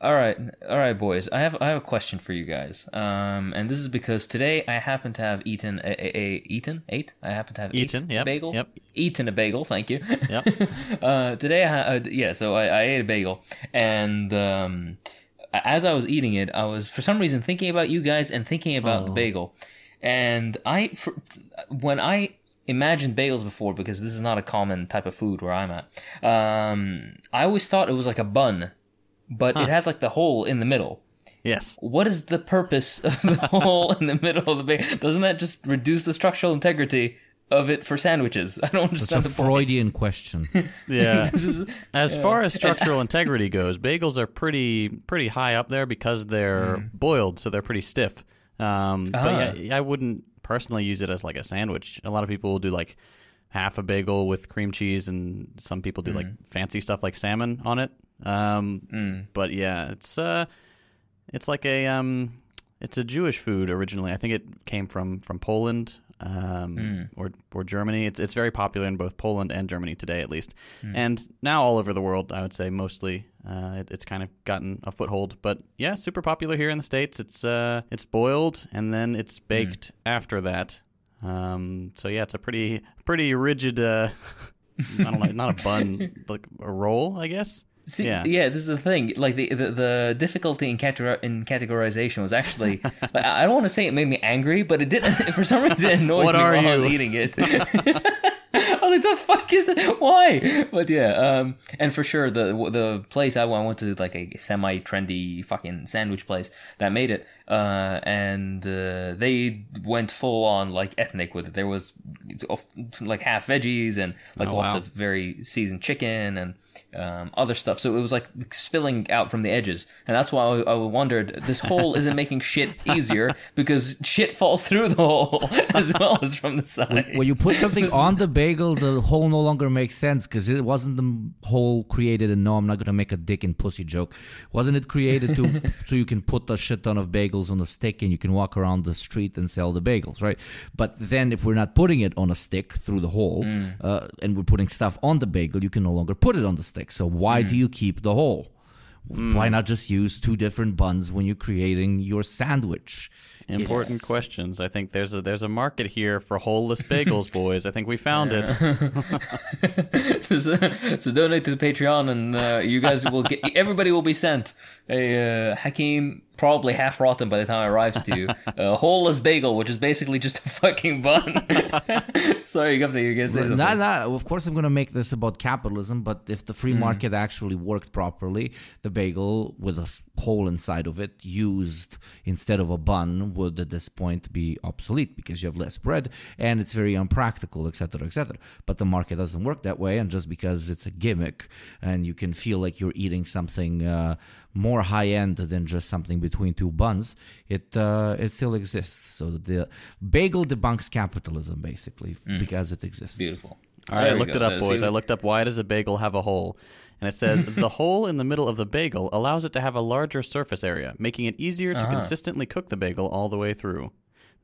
all right, all right, boys. I have I have a question for you guys. Um, and this is because today I happen to have eaten a, a, a eaten ate. I happen to have Eaten, yep, a bagel. yep. Eaten a bagel. Thank you. Yep. uh, today, I, uh, yeah. So I, I ate a bagel, and um, as I was eating it, I was for some reason thinking about you guys and thinking about the bagel. And I, for, when I imagined bagels before, because this is not a common type of food where I'm at, um, I always thought it was like a bun, but it has like the hole in the middle. Yes. What is the purpose of the hole in the middle of the bagel? Doesn't that just reduce the structural integrity of it for sandwiches? I don't It's understand a the point. Freudian question. Yeah. Is As far as structural integrity goes, bagels are pretty pretty high up there because they're boiled, so they're pretty stiff. Um, Ah. But yeah, I wouldn't personally use it as like a sandwich. A lot of people will do like half a bagel with cream cheese, and some people do like fancy stuff like salmon on it. Um, But yeah, it's uh, it's like a um, it's a Jewish food originally. I think it came from from Poland um, or or Germany. It's it's very popular in both Poland and Germany today, at least, and now all over the world. I would say mostly uh, it, it's kind of gotten a foothold. But yeah, super popular here in the states. It's uh, it's boiled and then it's baked after that. Um, so yeah, it's a pretty pretty rigid. Uh, I don't know, not a bun, like a roll, I guess. See, Yeah. yeah. this is the thing. Like the the, the difficulty in, categor- in categorization was actually. like, I don't want to say it made me angry, but it didn't. For some reason, it annoyed What me are while I was you? eating it. I was like, "The fuck is it? Why?" But yeah, um, and for sure, the the place I went, I went to like a semi trendy fucking sandwich place that made it, uh, and uh, they went full on like ethnic with it. There was like half veggies and like Oh, lots wow. of very seasoned chicken and um, other stuff. So it was like spilling out from the edges, and that's why I, I wondered this hole isn't making shit easier because shit falls through the hole as well as from the side. when you put something on the bagel, the hole no longer makes sense because it wasn't the hole created. And no, I'm not gonna make a dick and pussy joke. Wasn't it created to so you can put a shit ton of bagels on a stick and you can walk around the street and sell the bagels, right? But then if we're not putting it on a stick through the hole uh, and we're putting stuff on the bagel, you can no longer put it on the stick. So why do you keep the hole? Why not just use two different buns when you're creating your sandwich? Important questions. I think there's a there's a market here for holeless bagels, boys. I think we found it. so, so donate to the Patreon, and uh, you guys will get. Everybody will be sent a uh, Hakim, probably half rotten by the time it arrives to you, a holeless bagel, which is basically just a fucking bun. Sorry, you got to you guys say. Nah, nah, of course, I'm going to make this about capitalism, but if the free market actually worked properly, the bagel with a hole inside of it, used instead of a bun, would at this point be obsolete because you have less bread and it's very unpractical, etc., etc. But the market doesn't work that way, and just because it's a gimmick and you can feel like you're eating something uh, more high end than just something between two buns, it uh, it still exists. So the bagel debunks capitalism basically because it exists. Beautiful. All right, I looked go. it up, boys. I looked up why does a bagel have a hole, and it says the hole in the middle of the bagel allows it to have a larger surface area, making it easier to consistently cook the bagel all the way through.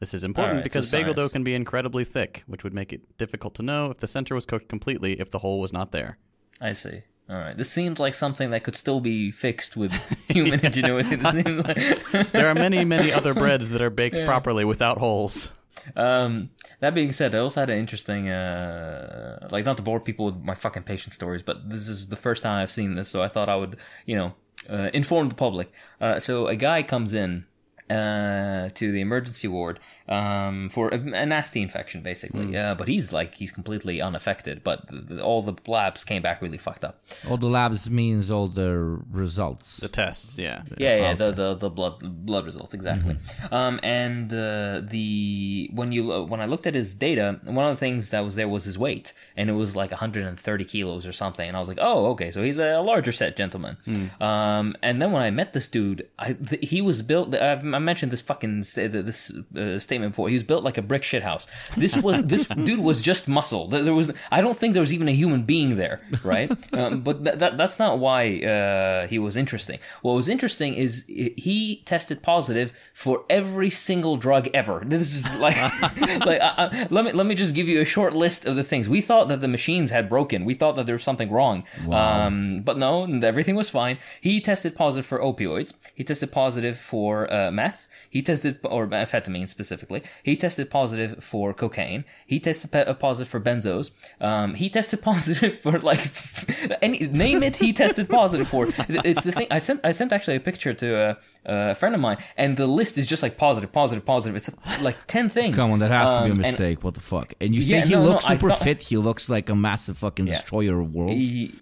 This is important Alright, because so bagel dough can be incredibly thick, which would make it difficult to know if the center was cooked completely if the hole was not there. I see. All right. This seems like something that could still be fixed with human ingenuity. This seems like. There are many, many other breads that are baked properly without holes. Um, that being said, I also had an interesting, uh, like not to bore people with my fucking patient stories, but this is the first time I've seen this, so I thought I would, you know, uh, inform the public. Uh, so a guy comes in uh, to the emergency ward um, for a, a nasty infection, basically. Uh, but he's like he's completely unaffected, but the, the- all the labs came back really fucked up. All the labs means all the results. The tests, yeah. Yeah, yeah, the, the the blood blood results exactly. Um, and uh, the when you uh, when I looked at his data, one of the things that was there was his weight, and it was like 130 kilos or something. And I was like, oh, okay, so he's a larger set gentleman. Um, and then when I met this dude, I th- he was built. I've, I mentioned this fucking this uh, statement before. He was built like a brick shit house. This was this dude was just muscle. There was I don't think there was even a human being there, right? um, but th- that that's not why uh, he was interesting. What was interesting is he tested positive for every single drug ever. This is like like let me let me just give you a short list of the things we thought that the machines had broken. We thought that there was something wrong, wow. um, but no, everything was fine. He tested positive for opioids. He tested positive for uh, meth. He tested, or amphetamine specifically. He tested positive for cocaine. He tested pe- positive for benzos. Um, he tested positive for like any name it. He tested positive for. It's the thing. I sent I sent actually a picture to a, a friend of mine, and the list is just like positive, positive, positive. It's like ten things. Come on, that has um, to be a um, mistake. And, what the fuck? And you say yeah, he no, looks no, super thought, fit. He looks like a massive fucking yeah. destroyer of worlds. He,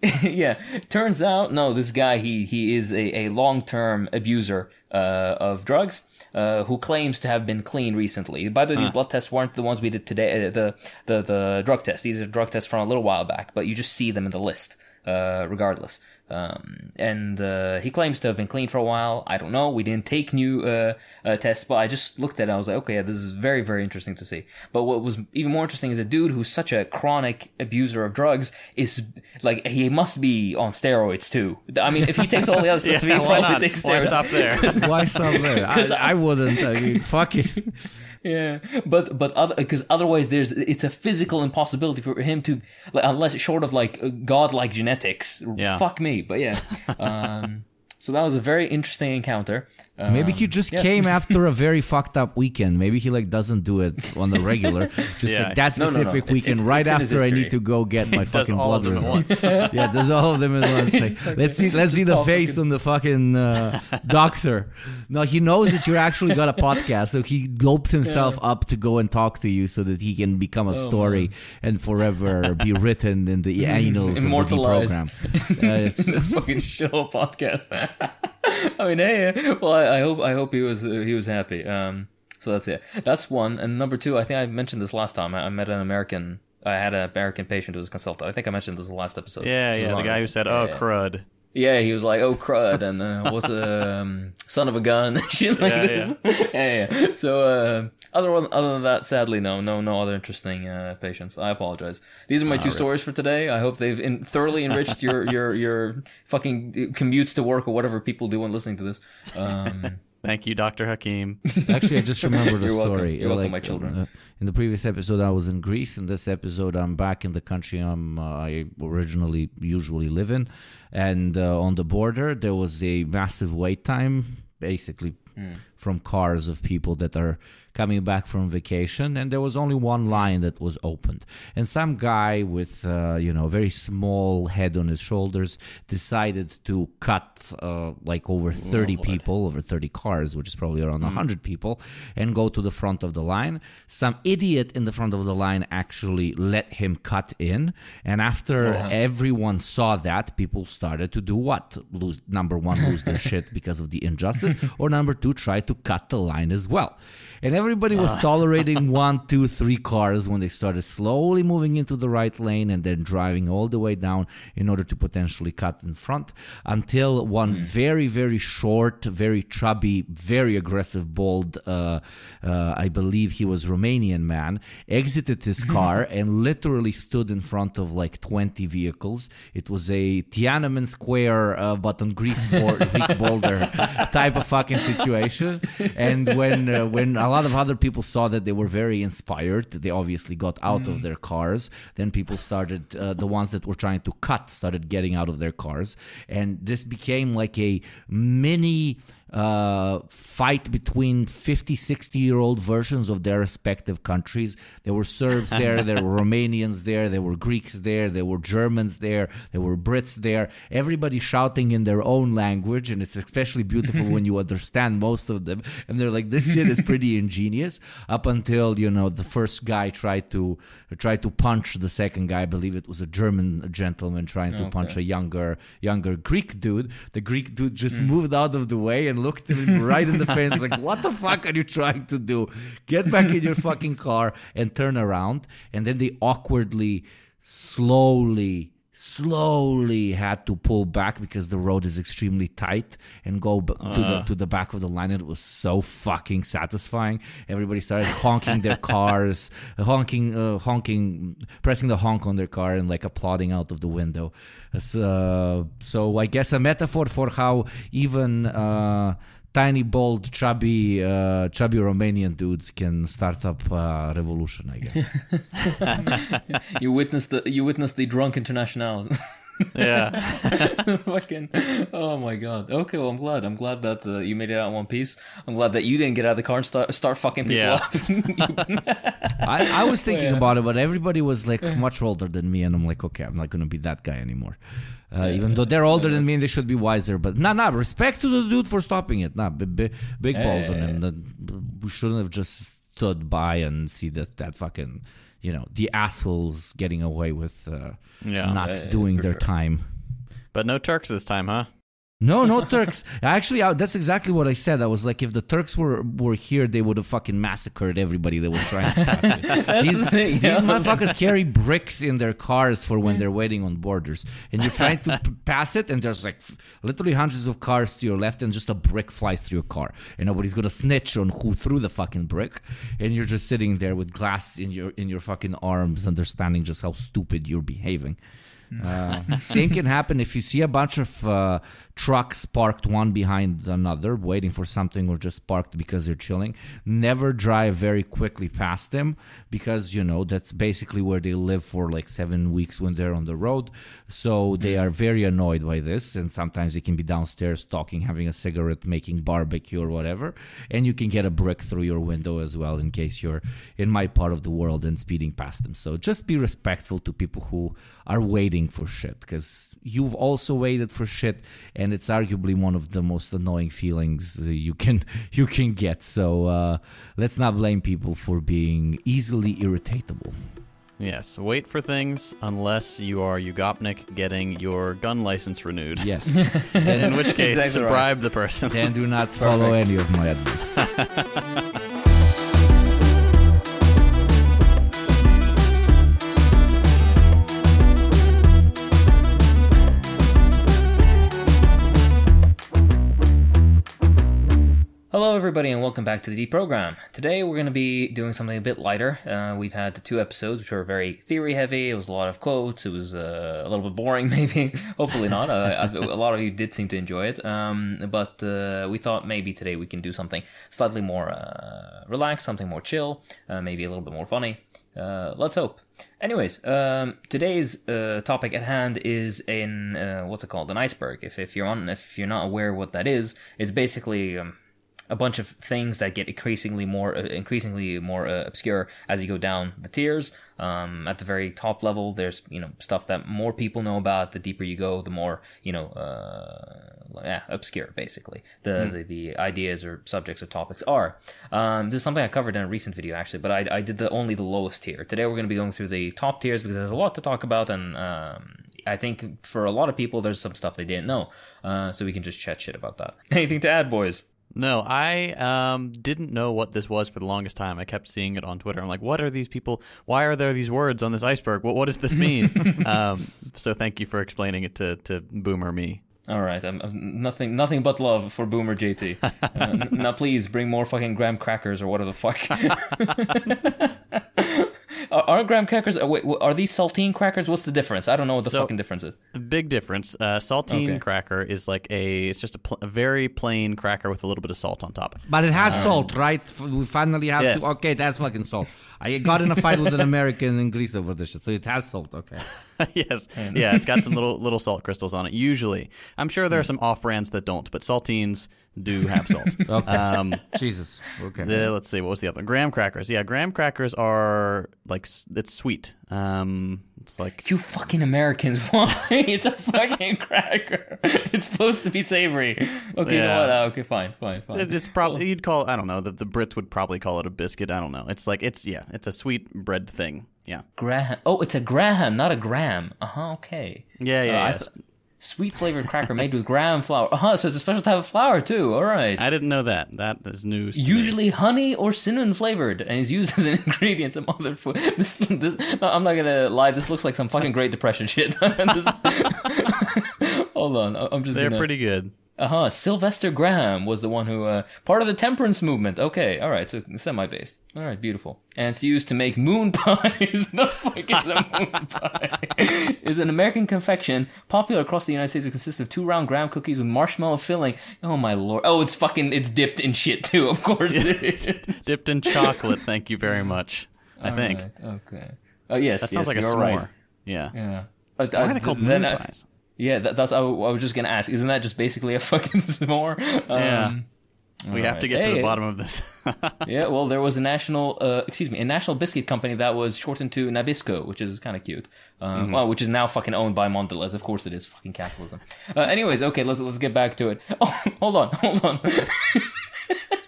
yeah, turns out no, this guy he he is a, a long term abuser uh, of drugs. Uh, who claims to have been clean recently? By the way, these blood tests weren't the ones we did today. Uh, the the the drug tests. These are drug tests from a little while back, but you just see them in the list, uh, regardless. Um, and uh, he claims to have been clean for a while. I don't know. We didn't take new uh, uh, tests, but I just looked at it. I was like, okay, yeah, this is very, very interesting to see. But what was even more interesting is a dude who's such a chronic abuser of drugs is like he must be on steroids too. I mean, if he takes all the other stuff, yeah, he probably takes steroids. Why stop there? why stop there? I, I, wouldn't. I mean, fuck it yeah, but but other because otherwise there's it's a physical impossibility for him to like, unless short of like godlike genetics. Yeah. Fuck me, but yeah. Um, so that was a very interesting encounter. Um, Maybe he just yes. came after a very fucked up weekend. Maybe he like doesn't do it on the regular. Just yeah. like that specific no, no, no. weekend, it's, right it's after I need to go get my fucking blood results. yeah, does all of them at once. Like, let's see, let's see the face on the fucking uh, doctor. No, he knows that you actually got a podcast, so he doped himself yeah. up to go and talk to you, so that he can become a oh, story and forever be written in the annals of the program. Uh, it's this fucking show podcast. I mean, hey, well, I, I, hope I hope he was uh, he was happy. Um, so that's it. That's one. And number two, I think I mentioned this last time. I, I met an American. I had an American patient who was a consultant. I think I mentioned this in the last episode. Yeah, yeah. The guy who said, "Oh, yeah, crud." Yeah, he was like, "Oh crud," and uh, what's a um, son of a gun, shit like yeah, this. Yeah. yeah, yeah. So uh, other one, other than that, sadly, no, no, no other interesting uh, patients. I apologize. These are my two stories for today. I hope they've in, thoroughly enriched your your your fucking commutes to work or whatever people do when listening to this. Um, Thank you, Doctor Hakim. Actually, I just remembered a story. Welcome. You're like, welcome, my children. Uh, in the previous episode, I was in Greece. In this episode, I'm back in the country I'm, uh, I originally usually live in, and uh, on the border there was a massive wait time, basically mm. from cars of people that are coming back from vacation, and there was only one line that was opened. And some guy with, uh, you know, a very small head on his shoulders decided to cut uh, like over 30 people, over 30 cars, which is probably around mm. 100 people, and go to the front of the line. Some idiot in the front of the line actually let him cut in. And after uh-huh. everyone saw that, people started to do what? Lose Number one, lose their shit because of the injustice, or number two, try to cut the line as well and everybody was uh. tolerating one, two, three cars when they started slowly moving into the right lane and then driving all the way down in order to potentially cut in front until one mm. very, very short, very chubby, very aggressive, bold, uh, uh, I believe he was Romanian man, exited his car and literally stood in front of like 20 vehicles. It was a Tiananmen Square, uh, but on Greece boulder type of fucking situation. And when uh, when a lot of other people saw that they were very inspired. They obviously got out mm. of their cars. Then people started, uh, the ones that were trying to cut started getting out of their cars. And this became like a mini uh, fight between 50, 60 year old versions of their respective countries. There were Serbs there, there were Romanians there, there were Greeks there, there were Germans there, there were Brits there. Everybody shouting in their own language, and it's especially beautiful when you understand most of them. And they're like, this shit is pretty ingenious. Up until you know the first guy tried to tried to punch the second guy. I believe it was a German gentleman trying to okay. punch a younger younger Greek dude. The Greek dude just mm. moved out of the way and looked him right in the face, like, "What the fuck are you trying to do? Get back in your fucking car and turn around." And then they awkwardly, slowly slowly had to pull back because the road is extremely tight and go b- to the to the back of the line. It was so fucking satisfying. Everybody started honking their cars, honking, uh, honking, pressing the honk on their car and like applauding out of the window. So, so I guess a metaphor for how even. Uh, tiny, bold, chubby, uh, chubby Romanian dudes can start up a revolution. I guess. you witnessed the you witnessed the drunk international. Yeah. Fucking, oh my god. Okay, well I'm glad. I'm glad that uh, you made it out in one piece. I'm glad that you didn't get out of the car and start start fucking people Yeah. up. I, I was thinking Yeah. about it, but everybody was like much older than me, and I'm like, okay, I'm not gonna be that guy anymore. Uh, even though they're older than me, and they should be wiser. But nah, nah, respect to the dude for stopping it. Nah, big, big, big balls yeah, on yeah. him. That we shouldn't have just stood by and see that that fucking, you know, the assholes getting away with uh, Yeah. not yeah, doing their sure. time. But no Turks this time, huh? No, no Turks. Actually, I, that's exactly what I said. I was like, if the Turks were were here, they would have fucking massacred everybody that was trying to pass these, the these motherfuckers carry bricks in their cars for when they're waiting on borders, and you're trying to p- pass it, and there's like literally hundreds of cars to your left, and just a brick flies through your car, and nobody's gonna snitch on who threw the fucking brick, and you're just sitting there with glass in your in your fucking arms, understanding just how stupid you're behaving. Uh, same can happen if you see a bunch of uh, trucks parked one behind another, waiting for something, or just parked because they're chilling. Never drive very quickly past them because you know that's basically where they live for like seven weeks when they're on the road. So they mm-hmm. are very annoyed by this, and sometimes they can be downstairs talking, having a cigarette, making barbecue or whatever, and you can get a brick through your window as well in case you're in my part of the world and speeding past them. So just be respectful to people who are waiting for shit because you've also waited for shit and it's arguably one of the most annoying feelings you can you can get so uh, let's not blame people for being easily irritatable Yes. Wait for things unless you are Yugopnik getting your gun license renewed. yes In which case, Exactly right. bribe the person. and do not follow any of my advice everybody, and welcome back to the Deprogram. Today, we're going to be doing something a bit lighter. Uh, we've had the two episodes which were very theory heavy. It was a lot of quotes. It was uh, a little bit boring, maybe. Hopefully not. Uh, a lot of you did seem to enjoy it. Um, but uh, we thought maybe today we can do something slightly more uh, relaxed, something more chill, uh, maybe a little bit more funny. Let's hope. Anyways, um, today's uh, topic at hand is in uh, what's it called? An iceberg. If if you're on, if you're not aware what that is, it's basically um, a bunch of things that get increasingly more uh, increasingly more uh, obscure as you go down the tiers. Um, at the very top level, there's you know stuff that more people know about. The deeper you go, the more you know. Uh, yeah, obscure basically. The, the the ideas or subjects or topics are. Um, this is something I covered in a recent video actually, but I, I did the only the lowest tier. Today we're going to be going through the top tiers because there's a lot to talk about, and um, I think for a lot of people there's some stuff they didn't know. Uh, so we can just chat shit about that. Anything to add, boys? No, I um, didn't know what this was for the longest time. I kept seeing it on Twitter. I'm like, what are these people? Why are there these words on this iceberg? What, what does this mean? um, so thank you for explaining it to, to Boomer me. All right, um, um, nothing, nothing but love for Boomer JT. Uh, now, please bring more fucking graham crackers or whatever the fuck. are, are graham crackers? uh, Wait, are these saltine crackers? What's the difference? I don't know what the So- fucking difference is. Big difference. Uh, saltine Okay. cracker is like a, it's just a, pl- a very plain cracker with a little bit of salt on top. But it has salt, right? We finally have Yes. to. Okay, that's fucking salt. I got in a fight with an American in Greece over this shit, so it has salt. Okay. yes. Yeah, it's got some little little salt crystals on it. Usually, I'm sure there are some off brands that don't, but saltines do have salt. Okay. um, Jesus. Okay. the, let's see, what was the other one? Graham crackers. Yeah, graham crackers are like it's sweet. Um, it's like You fucking Americans! Why? it's a fucking cracker. It's supposed to be savory. Okay, you know what? Uh, okay, fine, fine, fine. it- it's probably you'd call I don't know the the Brits would probably call it a biscuit. I don't know. It's like it's yeah, it's a sweet bread thing. Yeah. Graham. Oh, it's a Graham, not a gram. Uh huh. Okay. Yeah, yeah. Uh, I yeah. Sweet flavored cracker made with graham flour. Uh huh. So it's a special type of flour too. All right. I didn't know that. That is news. to me. Usually honey or cinnamon flavored, and is used as an ingredient in other food. This, this, no, I'm not gonna lie. This looks like some fucking Great Depression shit. This- hold on, I'm just. they're gonna, pretty good. Uh huh. Sylvester Graham was the one who uh, part of the temperance movement. Okay, all right. So semi-based. All right, beautiful. And it's used to make moon pies. the fuck is a moon pie? is an American confection popular across the United States. It consists of two round graham cookies with marshmallow filling. Oh my lord. Oh, it's fucking. It's dipped in shit too. Of course it is. Dipped in chocolate. Thank you very much. I think Alright, okay. Oh yes. that sounds yes, like a s'more. right. Yeah. Yeah. Uh, Why are they called moon I- pies? Yeah, that, that's. I, I was just gonna ask. Isn't that just basically a fucking s'more? Um, Yeah. We have alright. to get to the bottom of this. Yeah, well, there was a national, uh, excuse me, a national biscuit company that was shortened to Nabisco, which is kind of cute. Um, Mm-hmm. Well, which is now fucking owned by Mondelez. Of course, it is fucking capitalism. Uh, anyways, okay, let's let's get back to it. Oh, hold on, hold on.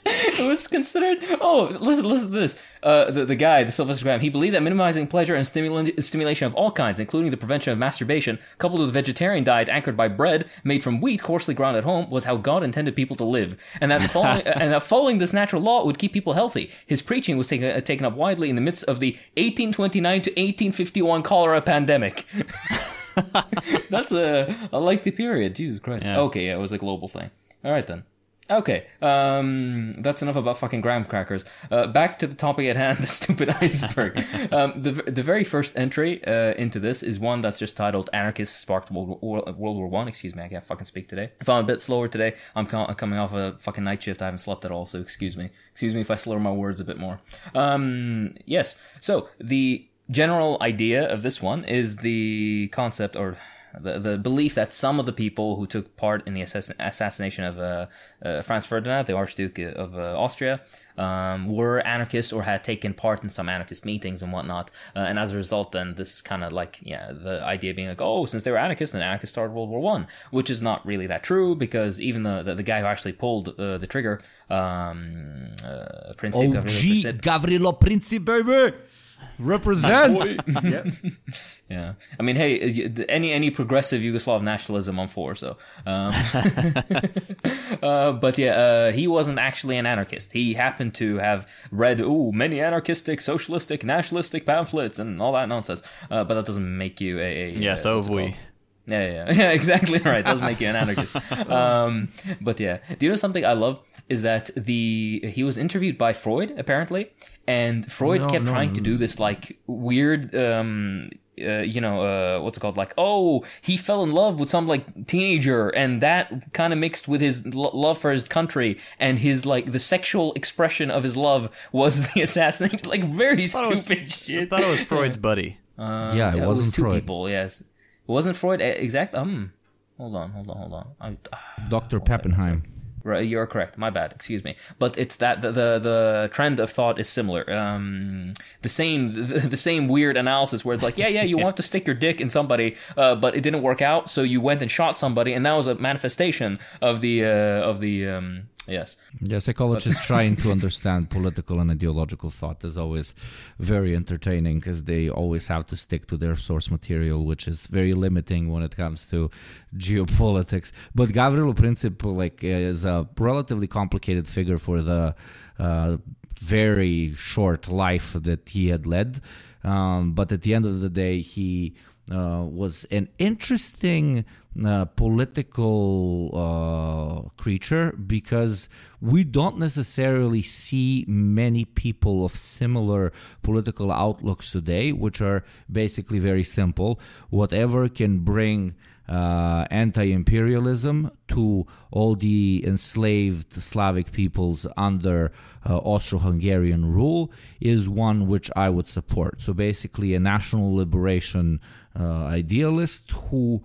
It was considered. Oh, listen, listen to this. Uh, the the guy, the Sylvester Graham, he believed that minimizing pleasure and stimulant, stimulation of all kinds, including the prevention of masturbation, coupled with a vegetarian diet anchored by bread made from wheat coarsely ground at home, was how God intended people to live, and that following and that following this natural law would keep people healthy. His preaching was taken uh, taken up widely in the midst of the 1829 to 1851 cholera pandemic. That's a, a lengthy period. Jesus Christ. Yeah. Okay, yeah, it was a global thing. All right then. Okay, um, that's enough about fucking graham crackers. Uh, back to the topic at hand, the stupid iceberg. um, the the very first entry uh, into this is one that's just titled "Anarchists Sparked World War, World War One." Excuse me, I can't fucking speak today. If I'm a bit slower today, I'm co- coming off a fucking night shift. I haven't slept at all, so excuse me. Excuse me if I slur my words a bit more. Um, yes. So the general idea of this one is the concept or the, the belief that some of the people who took part in the assassin- assassination of uh, uh, Franz Ferdinand, the Archduke of uh, Austria, um, were anarchists or had taken part in some anarchist meetings and whatnot. Uh, and as a result, then this is kind of like, yeah, the idea being like, oh, since they were anarchists, then anarchists started World War One, which is not really that true because even the the, the guy who actually pulled uh, the trigger, um, uh, Prince Gavrilo Princip- Gavrilo Princip, baby! Represent! Yeah, I mean, hey, any any progressive Yugoslav nationalism, I'm for. So, um, uh, but yeah, uh, he wasn't actually an anarchist. He happened to have read ooh many anarchistic, socialistic, nationalistic pamphlets and all that nonsense. Uh, but that doesn't make you a, a Yeah, so have we. Yeah, yeah, yeah, exactly right. Doesn't make you an anarchist. Um, but yeah, do you know something I love is that the he was interviewed by Freud apparently, and Freud No, kept no, trying to do this like weird, um, uh, you know, uh, what's it called? Like, oh, he fell in love with some like teenager, and that kind of mixed with his lo- love for his country and his like the sexual expression of his love was the assassination. Like very thought it was- stupid I shit. thought it was Freud's buddy. Uh, Yeah, it was wasn't two Freud. people. Yes, it wasn't Freud. eh, Exact. Um, hold on, hold on, hold on. I, ah, Dr. Pappenheim. Right, you're correct. My bad. Excuse me. But it's that the the, the trend of thought is similar. Um, the same the, the same weird analysis where it's like, yeah, yeah, you want to stick your dick in somebody, uh, but it didn't work out, so you went and shot somebody, and that was a manifestation of the uh, of the um, yes. Yeah, psychologists trying to understand political and ideological thought is always very entertaining because they always have to stick to their source material, which is very limiting when it comes to geopolitics. But Gavrilo Princip, like, is a relatively complicated figure for the uh, very short life that he had led. Um, but at the end of the day, he uh, was an interesting uh, political uh, creature because we don't necessarily see many people of similar political outlooks today, which are basically very simple. Whatever can bring uh, anti-imperialism to all the enslaved Slavic peoples under uh, Austro-Hungarian rule is one which I would support. So basically, a national liberation idealist who,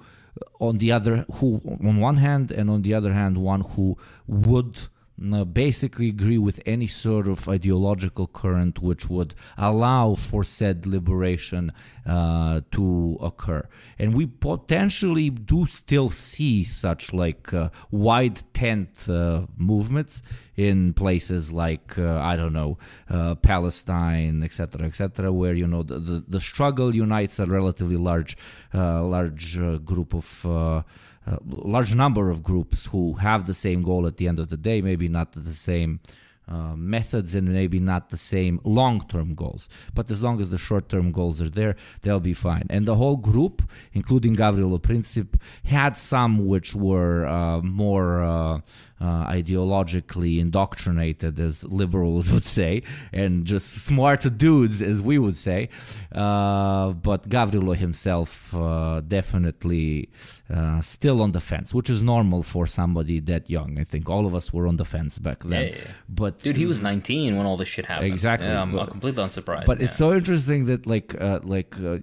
on the other, who on one hand, and on the other hand, one who would uh, basically agree with any sort of ideological current which would allow for said liberation uh, to occur. And we potentially do still see such like uh, wide tent uh, movements in places like uh, I don't know uh, Palestine, etc., etc., where you know the, the, the struggle unites a relatively large uh, large group of a large number of groups who have the same goal at the end of the day, maybe not the same uh, methods and maybe not the same long-term goals. But as long as the short-term goals are there, they'll be fine. And the whole group, including Gavrilo Princip, had some which were uh, more uh, uh, ideologically indoctrinated, as liberals would say, and just smart dudes, as we would say. Uh, but Gavrilo himself uh, definitely uh, still on the fence, which is normal for somebody that young. I think all of us were on the fence back then. Yeah, yeah, yeah. But Dude, he was 19 when all this shit happened. Exactly. Yeah, I'm But- completely unsurprised. but yeah. it's so interesting that like uh, like uh,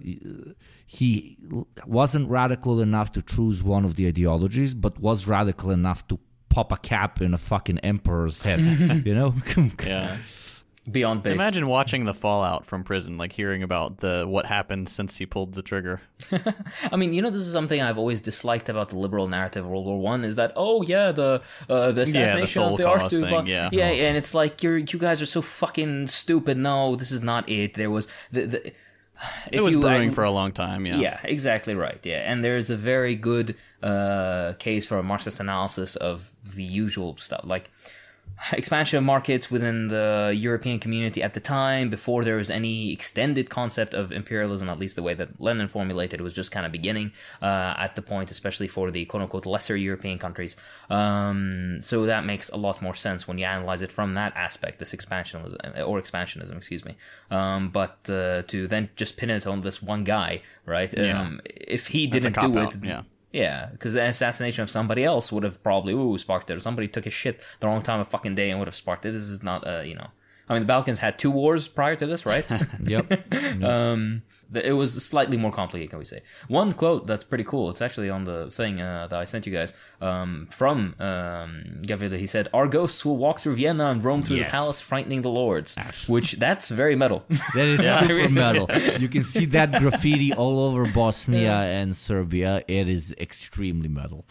he wasn't radical enough to choose one of the ideologies, but was radical enough to pop a cap in a fucking emperor's head. you know? Yeah. Beyond base. Imagine watching the fallout from prison, like hearing about the what happened since he pulled the trigger. I mean, you know, this is something I've always disliked about the liberal narrative of World War One is that oh yeah, the uh, the assassination soul of the Archduke, thing, yeah. yeah, and it's like you're you guys are so fucking stupid. No, this is not it. There was the, the It was brewing for a long time. Yeah. Yeah, exactly right. Yeah, and there's a very good uh, case for a Marxist analysis of the usual stuff, like expansion of markets within the European community at the time, before there was any extended concept of imperialism, at least the way that Lenin formulated it was just kind of beginning uh, at the point, especially for the quote unquote lesser European countries. Um, so that makes a lot more sense when you analyze it from that aspect, this expansionism or expansionism, excuse me. Um, but uh, to then just pin it on this one guy, right? Yeah. Um, if he didn't do cop-out, it, yeah. Yeah, because the assassination of somebody else would have probably ooh sparked it. Or somebody took a shit the wrong time of fucking day and would have sparked it. This is not uh you know. I mean, the Balkans had two wars prior to this, right? yep. um, the- it was slightly more complicated, can we say? One quote that's pretty cool. It's actually on the thing uh, that I sent you guys um, from um, Gavrilo. He said, "Our ghosts will walk through Vienna and roam through Yes. the palace, frightening the lords." Which that's very metal. That is super metal. You can see that graffiti all over Bosnia and Serbia. It is extremely metal.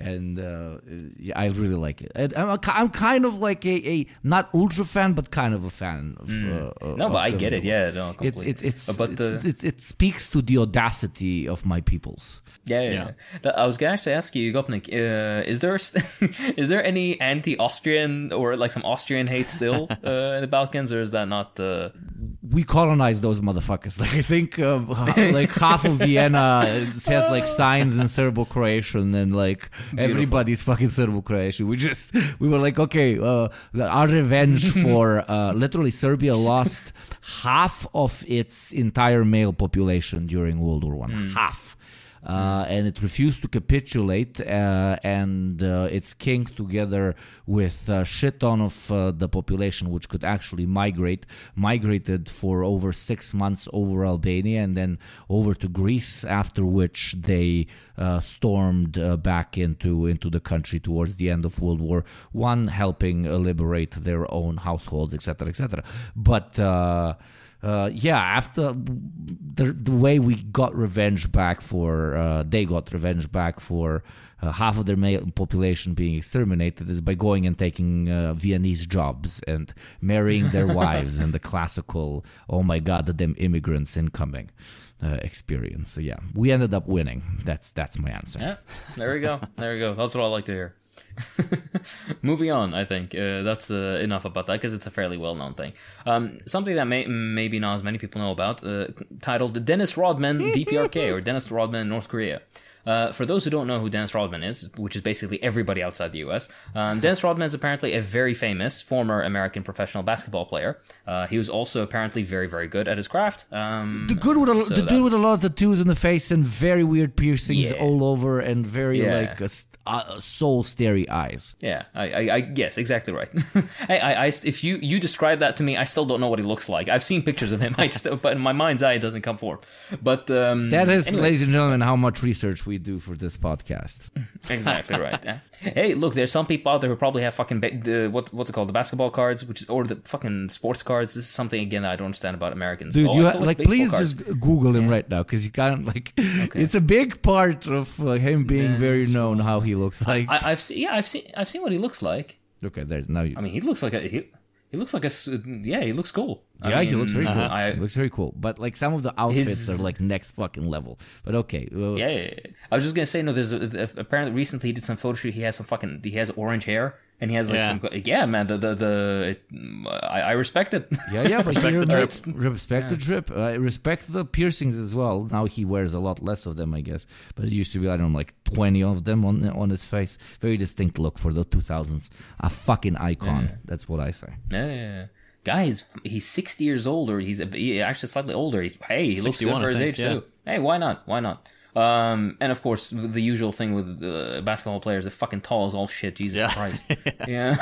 And uh, yeah, I really like it. And I'm, a, I'm kind of like a, a not ultra fan, but kind of a fan. Of, uh, Hmm. no, of but I get it. Yeah, no, It, completely. it, it's, but the it, it speaks to the audacity of my peoples. Yeah, yeah. Yeah. yeah. I was gonna actually ask you, Gopnik, uh, is there is there any anti-Austrian or like some Austrian hate still uh, in the Balkans, or is that not? Uh... we colonized those motherfuckers. Like I think uh, like half of Vienna has like signs in Serbo-Croatian and like everybody's fucking Serbo-Croatian. We just we were like okay, uh, our revenge for uh, literally Serbia lost half of its entire male population during World War One. Half. Uh, and it refused to capitulate, uh, and uh, its king, together with a shit ton of uh, the population, which could actually migrate, migrated for over six months over Albania and then over to Greece. After which they uh, stormed back into into the country towards the end of World War One, helping liberate their own households, etc., etc. But uh, yeah, after the the way we got revenge back for uh, they got revenge back for uh, half of their male population being exterminated is by going and taking uh, Viennese jobs and marrying their wives and the classical oh my god the damn immigrants incoming uh, experience. So yeah, we ended up winning. That's that's my answer. Yeah, there we go. There we go. That's what I like to hear. Moving on, I think uh, that's uh, enough about that because it's a fairly well-known thing. Um, something that may maybe not as many people know about, uh, titled Dennis Rodman DPRK or Dennis Rodman North Korea. Uh, for those who don't know who Dennis Rodman is, which is basically everybody outside the U.S., um, Dennis Rodman is apparently a very famous former American professional basketball player. Uh, he was also apparently very, very good at his craft. Um, The good with a, so the dude with a lot of tattoos in the face and very weird piercings Yeah. all over and very Yeah. like st- uh, soul starey eyes. Yeah, I, I, I yes, exactly right. I, I, I, if you you describe that to me, I still don't know what he looks like. I've seen pictures of him, I just, but in my mind's eye, it doesn't come forth. But um, That is, anyways, ladies and gentlemen, how much research we do for this podcast. exactly right. Hey, look, there's some people out there who probably have fucking ba- the what what's it called, the basketball cards, which is or the fucking sports cards. This is something again that I don't understand about Americans. Dude, Oh, you ha- collect like please cards. just Google him right now because you can't like. It's a big part of uh, him being very known how he looks like. I, I've seen, yeah, I've seen, I've seen what he looks like. okay, there now you. I mean, he looks like a he, he looks like a yeah, he looks cool. I Yeah, he looks very cool. uh-huh. I- he looks very cool. But like some of the outfits His- are like next fucking level. But okay. well, Yeah, yeah, yeah. I was just gonna say no. There's a, apparently recently he did some photo shoot. He has some fucking he has orange hair and he has like Yeah. some yeah man the the the it, I, I respect it. Yeah, yeah, but Respect the know, drip. Respect the drip. I respect the piercings as well. Now he wears a lot less of them, I guess. But it used to be, I don't know, like twenty of them on on his face. Very distinct look for the two thousands. A fucking icon. That's what I say. Yeah, yeah, yeah. Guy, he's, he's 60 years old, or he's he actually slightly older. He's, hey, he looks good 61, for I his think, age, yeah. too. Hey, why not? Why not? Um, and of course, the usual thing with uh, basketball players, they're fucking tall as all shit. Jesus Yeah. Christ. yeah.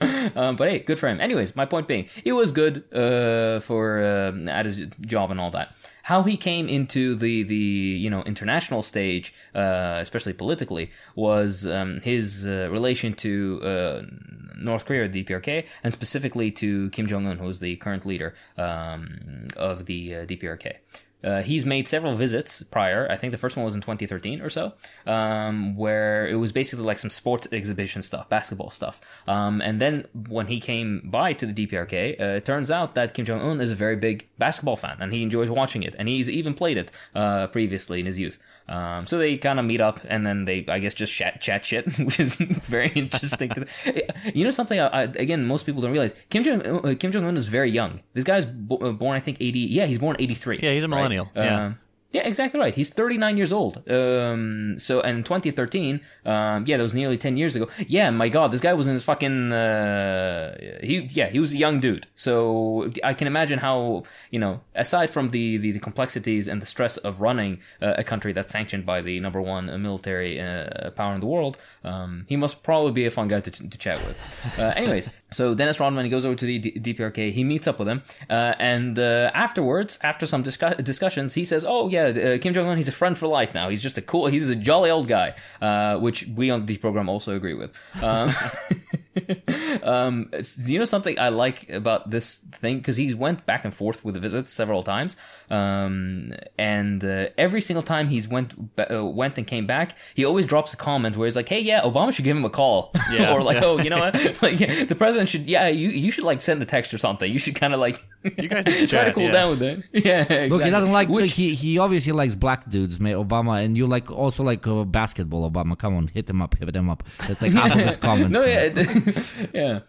um, but hey, good for him. Anyways, my point being, he was good uh, for uh, at his job and all that. How he came into the the you know international stage, uh, especially politically, was um, his uh, relation to uh, North Korea, DPRK, and specifically to Kim Jong Un, who is the current leader um, of the uh, DPRK. Uh, he's made several visits prior. I think the first one was in 2013 or so, um, where it was basically like some sports exhibition stuff, basketball stuff. Um, and then when he came by to the DPRK, uh, it turns out that Kim Jong Un is a very big basketball fan, and he enjoys watching it, and he's even played it uh, previously in his youth. Um, so they kind of meet up, and then they, I guess, just chat, chat shit, which is very interesting. to you know something? I, I, again, most people don't realize Kim Jong uh, Kim Jong Un is very young. This guy's bo- uh, born, I think, eighty. Yeah, he's born eighty three. Yeah, he's a millennial. Yeah. Um, yeah, exactly right. He's 39 years old. Um, so, and 2013, um, yeah, that was nearly 10 years ago. Yeah, my God, this guy was in his fucking, uh, he, yeah, he was a young dude. So I can imagine how, you know, aside from the, the, the complexities and the stress of running uh, a country that's sanctioned by the number one uh, military uh, power in the world, um, he must probably be a fun guy to, to chat with. Uh, anyways, so Dennis Rodman, he goes over to the D- DPRK, he meets up with him, uh, and afterwards, after some discuss- discussions, he says, "Oh yeah, uh, Kim Jong Un, he's a friend for life now. He's just a cool, he's a jolly old guy," uh, which we on the program also agree with. Um, um, you know something I like about this thing because he went back and forth with the visits several times, um, and uh, every single time he's went uh, went and came back, he always drops a comment where he's like, "Hey, yeah, Obama should give him a call," Yeah, or like, yeah. "Oh, you know what? like, yeah, the president should, yeah, you you should like send a text or something. You should kind of like You guys need to try to cool yeah. down with it." Yeah, exactly. Look, he doesn't like. Which- he he obviously likes black dudes, may Obama, and you like also like uh, basketball. Obama, come on, hit him up, hit him up. That's like half of his comments. no, yeah, yeah.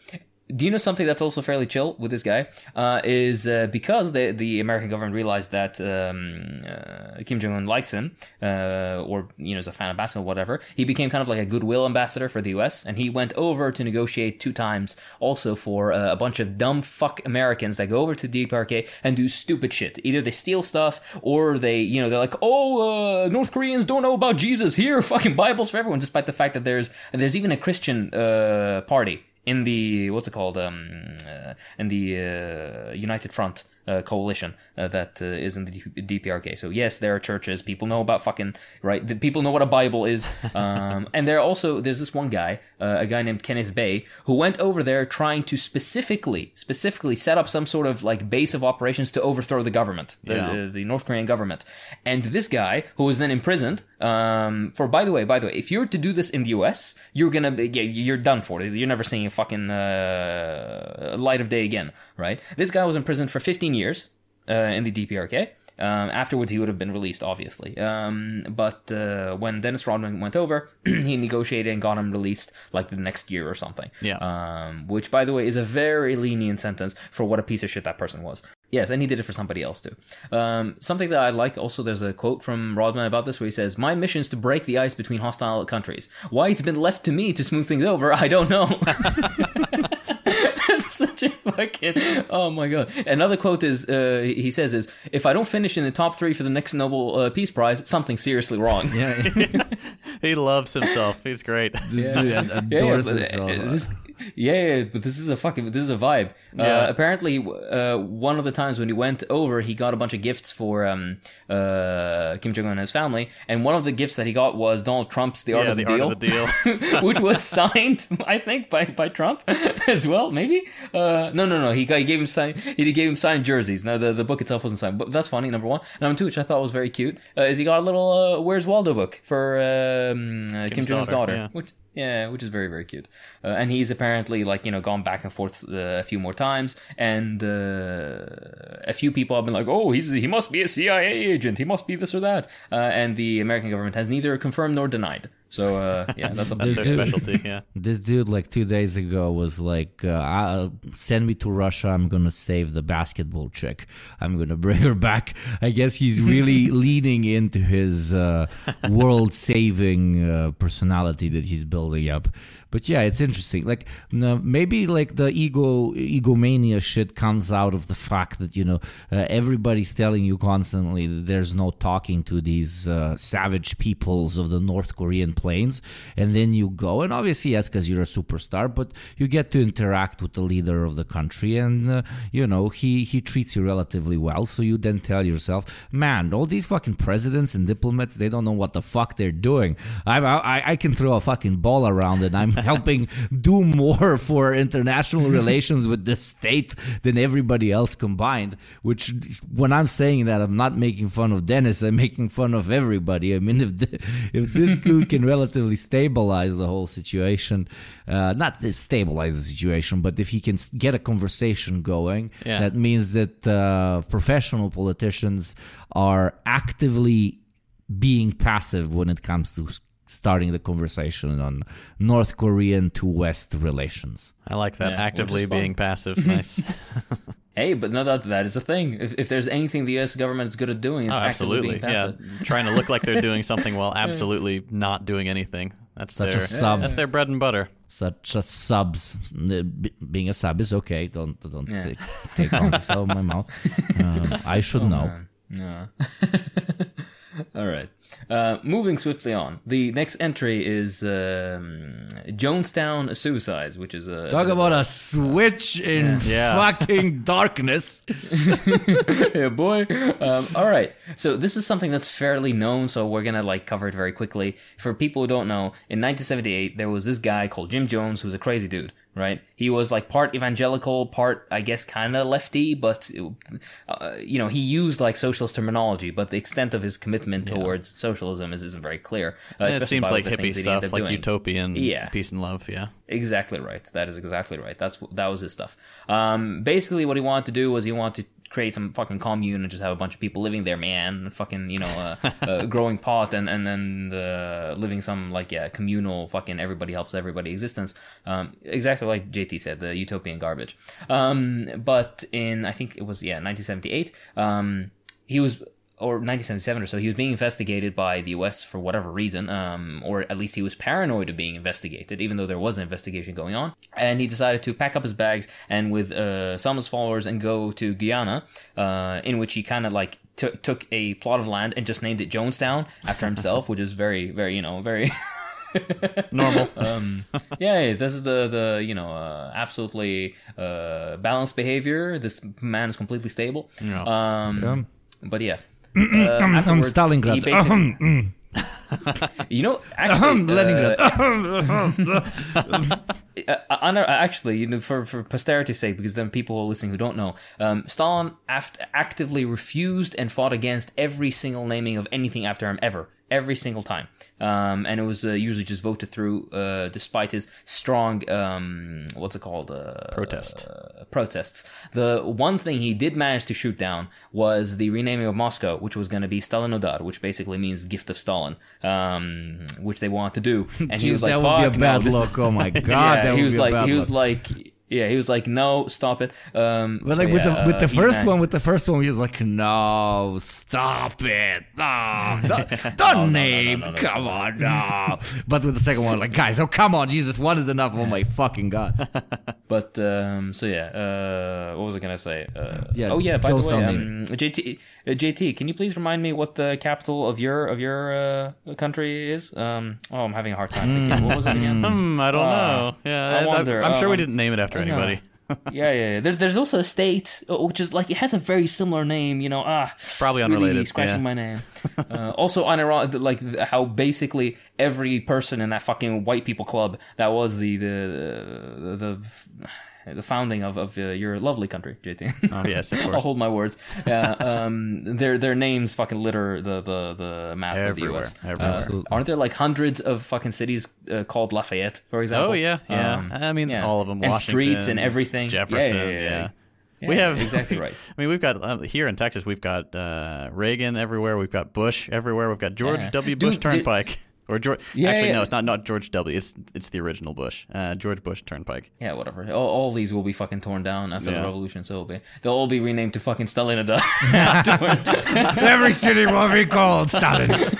Do you know something that's also fairly chill with this guy? Uh, is uh, because the the American government realized that um, uh, Kim Jong Un likes him, uh, or you know is a fan of basketball, whatever. He became kind of like a goodwill ambassador for the U.S. and he went over to negotiate two times, also for uh, a bunch of dumb fuck Americans that go over to DPRK and do stupid shit. Either they steal stuff or they, you know, they're like, oh, uh, North Koreans don't know about Jesus. Here, fucking Bibles for everyone, despite the fact that there's there's even a Christian uh, party in the what's it called um, uh, in the uh, United Front uh, coalition uh, that uh, is in the D- DPRK. So yes, there are churches. People know about fucking right. The people know what a Bible is. Um, and there also there's this one guy, uh, a guy named Kenneth Bae, who went over there trying to specifically specifically set up some sort of like base of operations to overthrow the government, the, Yeah. uh, the North Korean government. And this guy, who was then imprisoned, um, for by the way, by the way, if you're to do this in the U.S., you're gonna be, yeah, you're done for. You're never seeing a fucking uh, light of day again, right? This guy was imprisoned for 15 years uh, in the DPRK. Um, afterwards, he would have been released, obviously. Um, but uh, when Dennis Rodman went over, he negotiated and got him released like the next year or something. Yeah. Um, which, by the way, is a very lenient sentence for what a piece of shit that person was. Yes, and he did it for somebody else too. Um, something that I like also, there's a quote from Rodman about this where he says, My mission is to break the ice between hostile countries. Why it's been left to me to smooth things over, I don't know. That's such a fucking. Oh my god. Another quote is, uh, he says, is, If I don't finish in the top three for the next Nobel uh, Peace Prize, something's seriously wrong. Yeah, He loves himself. He's great. this dude ad- Yeah, yeah, adores but, himself. this, yeah, yeah, but this is a fucking this is a vibe. Yeah. Uh, apparently, uh, one of the times when he went over, he got a bunch of gifts for um, uh, Kim Jong Un and his family, and one of the gifts that he got was Donald Trump's "The Art, yeah, of, the the art Deal," of the deal. which was signed, I think, by, by Trump as well. Maybe uh, no, no, no. He, got, he gave him signed. He gave him signed jerseys. No, the, the book itself wasn't signed, but that's funny. Number one. Number two, which I thought was very cute, uh, is he got a little uh, "Where's Waldo" book for um, uh, Kim Jong Un's daughter, daughter. yeah. Which, Yeah, which is very very cute. Uh, and he's apparently like you know gone back and forth uh, a few more times, and uh, a few people have been like, "Oh, he's he must be a CIA agent. He must be this or that," uh, and the American government has neither confirmed nor denied. So uh, yeah, that's up to That's their guys. specialty. Yeah. This dude, like two days ago, was like, uh, uh, "Send me to Russia. I'm gonna save the basketball chick. I'm gonna bring her back." I guess he's really leaning into his uh, world-saving uh, personality that he's building up. But yeah, it's interesting. Like no, maybe like the ego egomania shit comes out of the fact that you know uh, everybody's telling you constantly that there's no talking to these uh, savage peoples of the North Korean plains, and then you go and obviously yes, because you're a superstar, but you get to interact with the leader of the country, and uh, you know he he treats you relatively well. So you then tell yourself, man, all these fucking presidents and diplomats, they don't know what the fuck they're doing. I I, I can throw a fucking ball around and I'm helping do more for international relations with the state than everybody else combined. Which, when I'm saying that, I'm not making fun of Dennis. I'm making fun of everybody. I mean, if the, if this dude can relatively stabilize the whole situation, uh, not stabilize the situation, but if he can get a conversation going, Yeah. that means that uh, professional politicians are actively being passive when it comes to starting the conversation on North Korean to West relations. I like that. Yeah, Actively being passive. Nice. Hey, but no, that that is a thing. If, if there's anything the U.S. government is good at doing, it's Oh, absolutely. being Yeah. Trying to look like they're doing something while absolutely not doing anything. That's Such a their sub. that's their bread and butter. Such as subs, being a sub is okay. Don't don't Yeah. take, take on out of my mouth. Um, I should know. Yeah. All right. Uh, moving swiftly on. The next entry is um, Jonestown Suicides, which is a Talk about a switch in Yeah. fucking darkness. yeah, boy. Um, all right. So this is something that's fairly known, so we're gonna like cover it very quickly. For people who don't know, in 1978 there was this guy called Jim Jones, who's a crazy dude. Right? He was like part evangelical, part I guess kind of lefty, but uh, you know he used like socialist terminology, but the extent of his commitment towards socialism is, isn't very clear. Uh, it seems like hippie things that he ended stuff, like doing. utopian Yeah. peace and love. Yeah. Exactly right. That is exactly right. That's that was his stuff. Um, basically, what he wanted to do was he wanted to create some fucking commune and just have a bunch of people living there, man, and fucking you know, uh, uh, growing pot and and then uh, living some like yeah communal fucking everybody helps everybody existence. Um, exactly like JT said, the utopian garbage. Um, but in I think it was yeah 1978. Um, he was or 1977 or so, he was being investigated by the U.S. for whatever reason, um, or at least he was paranoid of being investigated, even though there was an investigation going on. And he decided to pack up his bags and with uh, some of his followers and go to Guyana, uh, in which he kind of like t- took a plot of land and just named it Jonestown after himself, which is very, very, you know, very. Normal. um, yeah, this is the the you know uh, absolutely uh, balanced behavior. This man is completely stable. Yeah. Um, but yeah, uh, I'm afterwards, Stalingrad. you know, actually, Leningrad. uh, uh, actually, you know, for for posterity's sake, because then people listening who don't know, um, Stalin aft- actively refused and fought against every single naming of anything after him ever, every single time, um, and it was uh, usually just voted through, uh, despite his strong, um, what's it called, uh, Protest. uh, protests. The one thing he did manage to shoot down was the renaming of Moscow, which was going to be Stalinodar, which basically means gift of Stalin, um, which they wanted to do. And he was like, that would be a bad no, look. is- Oh my god, yeah, that he would was be a like, he was like, yeah, he was like, no, stop it. Um, But like with yeah, the with the uh, he first managed- one, with the first one, he was like, "No, stop it! No, don't, don't no, no, name. no, no, come on, no." But with the second one, like, guys, oh come on, Jesus, one is enough. Oh my fucking god! But um, so yeah, uh, what was I gonna say? Uh, Yeah, oh yeah, by the way, um, JT, uh, JT, can you please remind me what the capital of your of your uh, country is? Um, oh, I'm having a hard time thinking. what was it again? Hmm, I don't Uh, know. Yeah, I I wonder, am sure we um, didn't name it after Know. anybody. yeah, yeah. yeah. There's there's also a state uh, which is like it has a very similar name. You know, ah, Probably really unrelated, scratching yeah. my name. uh, also, unironic, like how basically every person in that fucking white people club that was the the the. the the founding of, of uh, your lovely country, JT. Oh yes, of I'll hold my words. Yeah, um, their their names fucking litter the the, the map Everywhere, of the U.S. everywhere. Uh, aren't there like hundreds of fucking cities uh, called Lafayette, for example? Oh yeah, yeah. Um, I mean, yeah. all of them. and Washington, streets and everything. Yeah, Jefferson. yeah, yeah, yeah. We have exactly right. I mean, we've got uh, here in Texas, we've got uh, Reagan everywhere. We've got Bush everywhere. We've got George Yeah. W. Bush dude- Turnpike. Or George, Yeah, actually, yeah. no, it's not not George W. It's it's the original Bush, uh, George Bush Turnpike. Yeah, whatever. All, all these will be fucking torn down after the revolution, so it'll be they'll all be renamed to fucking afterwards. Every city will be called Stalin.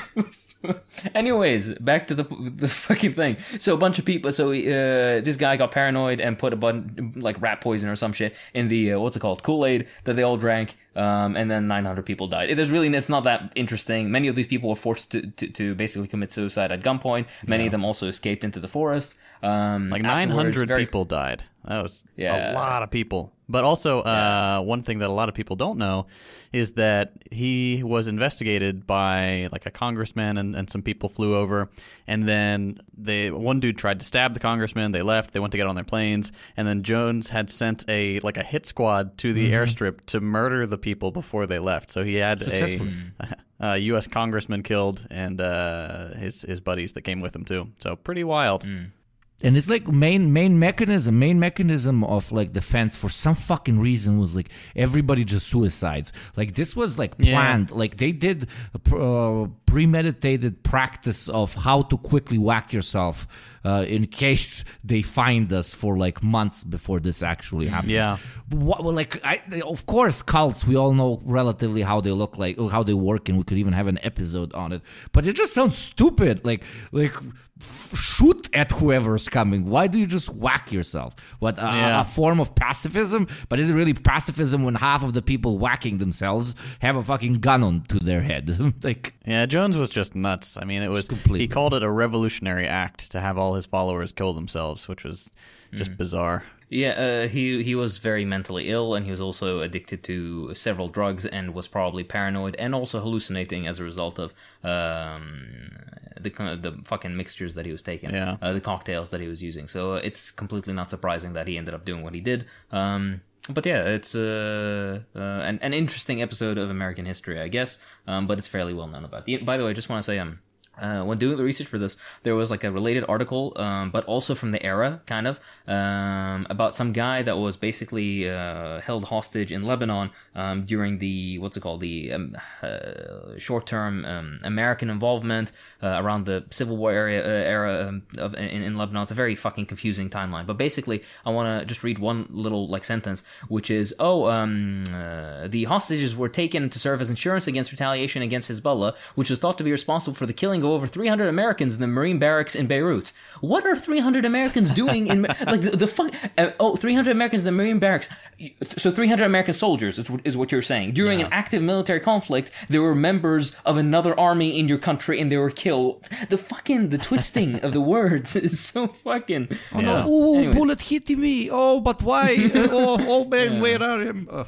Anyways, back to the the fucking thing. So a bunch of people. So uh, this guy got paranoid and put a bun like rat poison or some shit in the uh, what's it called Kool Aid that they all drank. Um, and then 900 people died. It is really it's not that interesting. Many of these people were forced to, to, to basically commit suicide at gunpoint. Many of them also escaped into the forest. Um, Like 900 very- people died. That was Yeah. a lot of people. But also, uh, one thing that a lot of people don't know is that he was investigated by like a congressman, and, and some people flew over, and then they one dude tried to stab the congressman. They left. They went to get on their planes, and then Jones had sent a like a hit squad to the airstrip to murder the people before they left. So he had a, a U.S. congressman killed, and uh, his his buddies that came with him too. So pretty wild. And it's like main main mechanism main mechanism of like defense for some fucking reason was like everybody just suicides like this was like Yeah. planned like they did uh, premeditated practice of how to quickly whack yourself uh, in case they find us for like months before this actually happened. Yeah. what, well, like I, of course cults we all know relatively how they look like or how they work and we could even have an episode on it. But it just sounds stupid. Like like f- shoot at whoever's coming. Why do you just whack yourself? What uh, Yeah. a form of pacifism? But is it really pacifism when half of the people whacking themselves have a fucking gun on to their head? Like Yeah, Jones was just nuts. I mean, it was completely. he called it a revolutionary act to have all his followers kill themselves, which was just bizarre. Yeah, uh, he he was very mentally ill, and he was also addicted to several drugs, and was probably paranoid, and also hallucinating as a result of um, the the fucking mixtures that he was taking, Yeah. uh, the cocktails that he was using. So uh, it's completely not surprising that he ended up doing what he did. Um, but yeah, it's uh, uh, an an interesting episode of American history, I guess. Um, but it's fairly well known about. The, by the way, I just want to say, um, uh, when doing the research for this, there was like a related article, um, but also from the era, kind of, um, about some guy that was basically uh, held hostage in Lebanon um, during the what's it called, the um, uh, short-term um, American involvement uh, around the Civil War area uh, era um, of in, in Lebanon. It's a very fucking confusing timeline. But basically, I want to just read one little like sentence, which is, "Oh, uh, the hostages were taken to serve as insurance against retaliation against Hezbollah, which was thought to be responsible for the killing of over 300 Americans in the Marine barracks in Beirut. What are 300 Americans doing in like the, the fuck? Uh, oh, 300 Americans in the Marine barracks. So 300 American soldiers is, what- is what you're saying. During an active military conflict, there were members of another army in your country and they were killed. The fucking the twisting of the words is so fucking. oh no Yeah. oh Anyways. bullet hit me oh but why Uh, oh, oh man where are you Uh,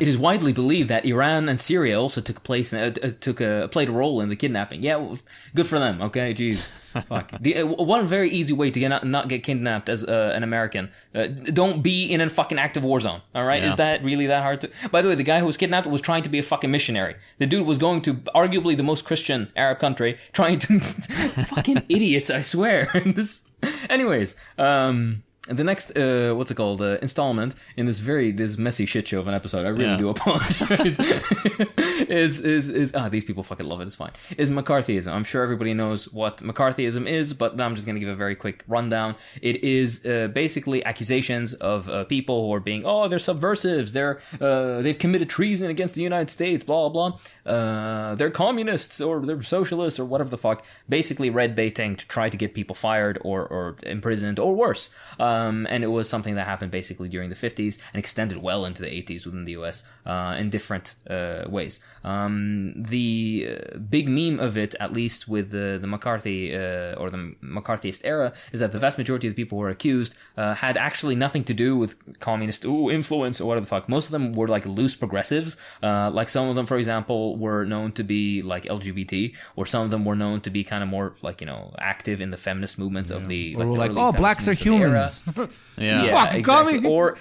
it is widely believed that Iran and Syria also took place, uh, uh, took a played a role in the kidnapping. Yeah, well, good for them. Okay, jeez, fuck. The, uh, one very easy way to get not, not get kidnapped as uh, an American, uh, don't be in a fucking active war zone. All right, Yeah. is that really that hard to? By the way, the guy who was kidnapped was trying to be a fucking missionary. The dude was going to arguably the most Christian Arab country, trying to fucking idiots. I swear. this, anyways, um. The next, uh, what's it called, uh, installment in this very this messy shit show of an episode. I really Yeah. do apologize. is is is ah these people fucking love it. It's fine. Is McCarthyism? I'm sure everybody knows what McCarthyism is, but I'm just gonna give a very quick rundown. It is uh, basically accusations of uh, people who are being oh they're subversives, they're uh, they've committed treason against the United States, blah blah. Blah. Uh, they're communists or they're socialists or whatever the fuck. Basically red baiting to try to get people fired or or imprisoned or worse. Um, and it was something that happened basically during the 50s and extended well into the 80s within the US uh, in different uh, ways. Um, the uh, big meme of it, at least with the, the McCarthy uh, or the McCarthyist era, is that the vast majority of the people who were accused uh, had actually nothing to do with communist ooh, influence or whatever the fuck. Most of them were like loose progressives. Uh, like some of them, for example, were known to be like LGBT, or some of them were known to be kind of more like, you know, active in the feminist movements of the. or the like early oh blacks are movements of the era. humans Yeah. Yeah, Fucking exactly. Or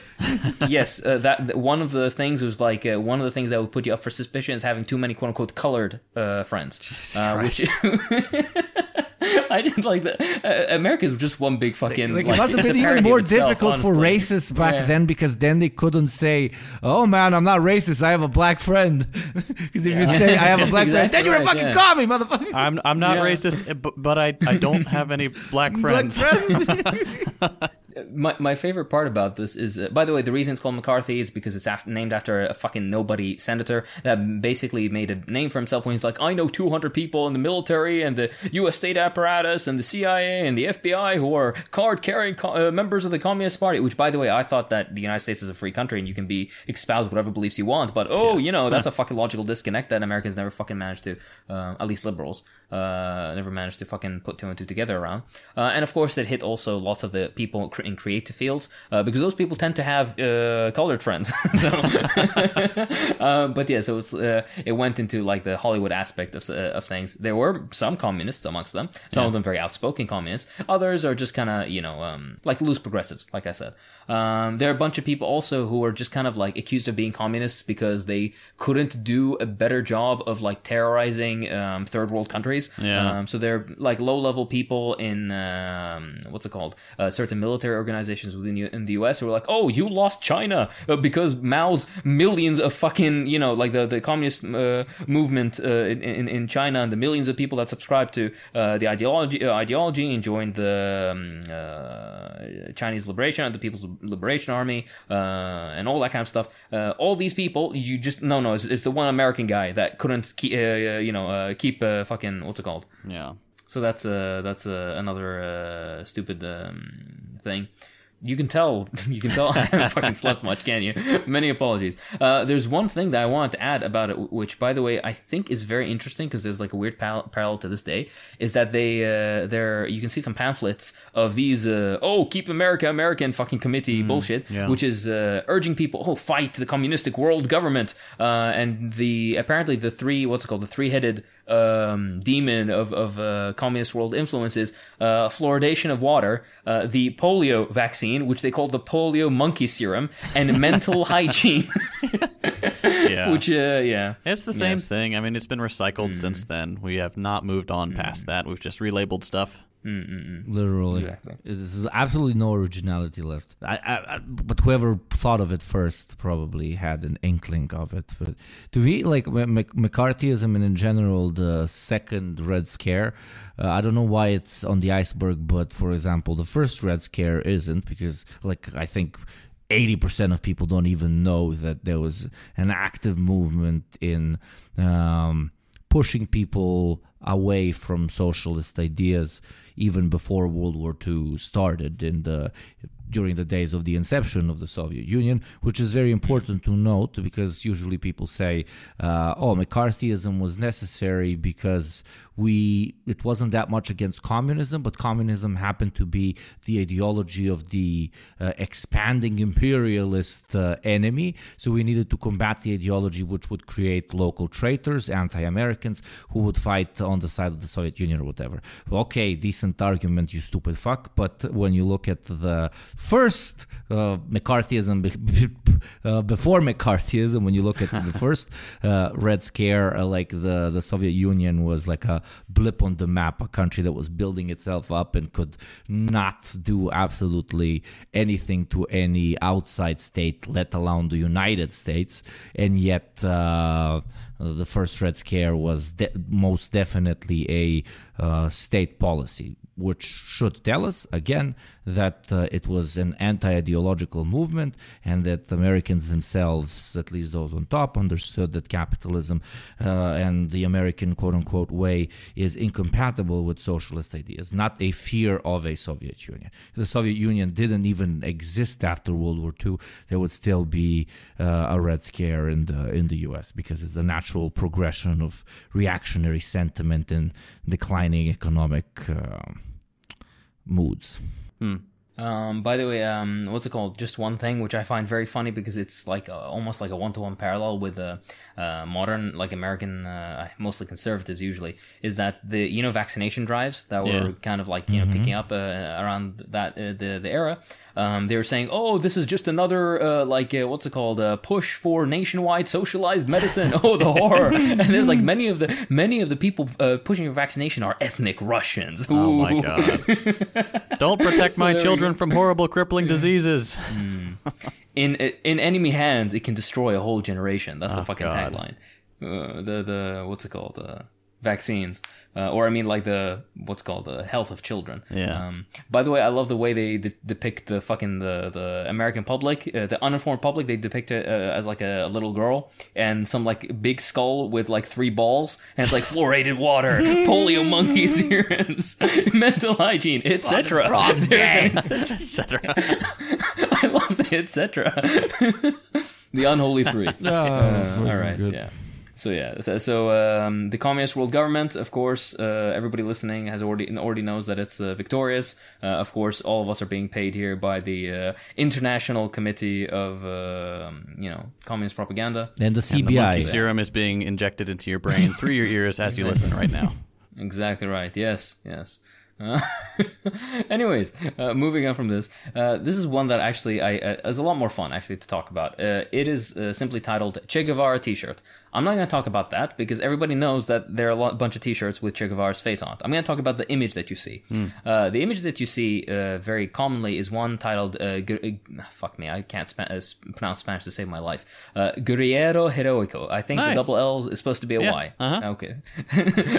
yes, uh, that that- one of the things was like uh, one of the things that would put you up for suspicion is having too many quote unquote colored uh, friends, uh, which I didn't like that. Uh, America's just one big fucking. Like, like, it must have been even more itself, difficult for racists back Yeah. then because then they couldn't say, "Oh man, I'm not racist. I have a black friend." Because if you say I have a black friend, then you're a fucking yeah. commie, motherfucker. I'm I'm not Yeah. racist, eh, but I I don't have any black Black friends. friend. My, my favorite part about this is, uh, by the way, the reason it's called McCarthy is because it's after, named after a fucking nobody senator that basically made a name for himself when he's like, I know 200 people in the military and the U.S. state apparatus and the CIA and the FBI who are card carrying co- uh, members of the Communist Party. Which, by the way, I thought that the United States is a free country and you can be espoused whatever beliefs you want. But oh, you know, that's a fucking logical disconnect that Americans never fucking managed to, uh, at least liberals, uh, never managed to fucking put two and two together around. Uh, and of course, it hit also lots of the people in creative fields uh, because those people tend to have uh, colored friends. so, uh, but yeah, so it's uh, it went into like the Hollywood aspect of of things. There were some communists amongst them. Some of them very outspoken communists. Others are just kind of you know um, like loose progressives, like I said. Um, there are a bunch of people also who are just kind of like accused of being communists because they couldn't do a better job of like terrorizing um, third world countries. Yeah. Um, so they're like low level people in um, what's it called? Uh, certain military organizations within U- in the U.S. who are like, oh, you lost China uh, because Mao's millions of fucking you know like the the communist uh, movement uh, in, in in China and the millions of people that subscribe to uh, the ideology uh, ideology and joined the um, uh, Chinese Liberation, the People's Liberation Army, uh, and all that kind of stuff. Uh, all these people, you just no no, it's, it's the one American guy that couldn't keep you know uh, keep uh, fucking what's it called. Yeah. So that's uh that's uh, another uh, stupid um, thing. You can tell, you can tell I haven't fucking slept much, can you? Many apologies. Uh, there's one thing that I wanted to add about it, which, by the way, I think is very interesting because there's like a weird pal- parallel to this day. Is that they, uh, there, you can see some pamphlets of these, uh, oh, keep America American fucking committee bullshit, yeah. which is uh, urging people, oh, fight the communistic world government. Uh, and the apparently the three, what's it called, the three-headed um, demon of of uh, communist world influences, uh, fluoridation of water, uh, the polio vaccine, which they called the polio monkey serum, and mental hygiene. Yeah. which, uh, yeah, It's the same Yes. thing. I mean, it's been recycled since then. We have not moved on past that. We've just relabeled stuff. Literally, Exactly. there's absolutely no originality left. I, I, I, but whoever thought of it first probably had an inkling of it. But to me, like M- McCarthyism and in general, the second Red Scare, uh, I don't know why it's on the iceberg. But for example, the first Red Scare isn't because, like, I think. 80% of people don't even know that there was an active movement in um, pushing people away from socialist ideas even before World War II started in the during the days of the inception of the Soviet Union, which is very important to note because usually people say, uh, "Oh, McCarthyism was necessary because we it wasn't that much against communism, but communism happened to be the ideology of the uh, expanding imperialist uh, enemy, so we needed to combat the ideology which would create local traitors, anti-Americans who would fight on the side of the Soviet Union or whatever." Okay, decent argument, you stupid fuck. But when you look at the first uh, McCarthyism uh, before McCarthyism, when you look at the first uh, Red Scare, uh, like the the Soviet Union was like a blip on the map, a country that was building itself up and could not do absolutely anything to any outside state, let alone the United States, and yet. Uh, the first Red Scare was de- most definitely a uh, state policy, which should tell us again that uh, it was an anti-ideological movement, and that Americans themselves, at least those on top, understood that capitalism uh, and the American quote-unquote way is incompatible with socialist ideas, not a fear of a Soviet Union. If the Soviet Union didn't even exist after World War II, there would still be uh, a Red Scare in the in the U.S. because it's the natural progression of reactionary sentiment and declining economic uh, moods. Hmm. Um, by the way, um, what's it called? Just one thing which I find very funny because it's like a, almost like a one to one parallel with the uh, modern, like American, uh, mostly conservatives usually, is that the you know vaccination drives that were Yeah. kind of like you know picking up uh, around that uh, the the era. Um, they were saying, "Oh, this is just another uh, like uh, what's it called? Uh, push for nationwide socialized medicine." oh, the horror! and there's like many of the many of the people uh, pushing for vaccination are ethnic Russians. Oh my god! Don't protect my there we children from horrible, crippling diseases. in in enemy hands, it can destroy a whole generation. That's the Oh, fucking God. tagline. Uh, the the what's it called? Uh, vaccines, uh, or I mean, like the what's called the health of children. Yeah. Um, by the way, I love the way they de- depict the fucking the the American public, uh, the uninformed public. They depict it uh, as like a, little girl and some like big skull with like three balls, and it's like fluoridated water, polio monkey serums, mental hygiene, etc. There's an etc. I love the etc. the unholy three. Uh, all right, yeah. So yeah, so, so um, the communist world government, of course, uh, everybody listening has already already knows that it's uh, victorious. Uh, of course, all of us are being paid here by the uh, International Committee of uh, you know Communist Propaganda. And the Monkey CBI. serum is being injected into your brain through your ears as you listen right now. Exactly right. Yes, yes. Uh, anyways, uh, moving on from this, uh, this is one that actually I uh, is a lot more fun actually to talk about. Uh, it is uh, simply titled Che Guevara T-shirt. I'm not going to talk about that because everybody knows that there are a lot, bunch of T-shirts with Che Guevara's face on it. I'm going to talk about the image that you see. Uh, the image that you see uh, very commonly is one titled uh, Gu- fuck me, I can't spa- uh, pronounce Spanish to save my life. Uh, Guerrillero Heroico. I think Nice. the double L is supposed to be a Yeah, Y. uh-huh. Okay.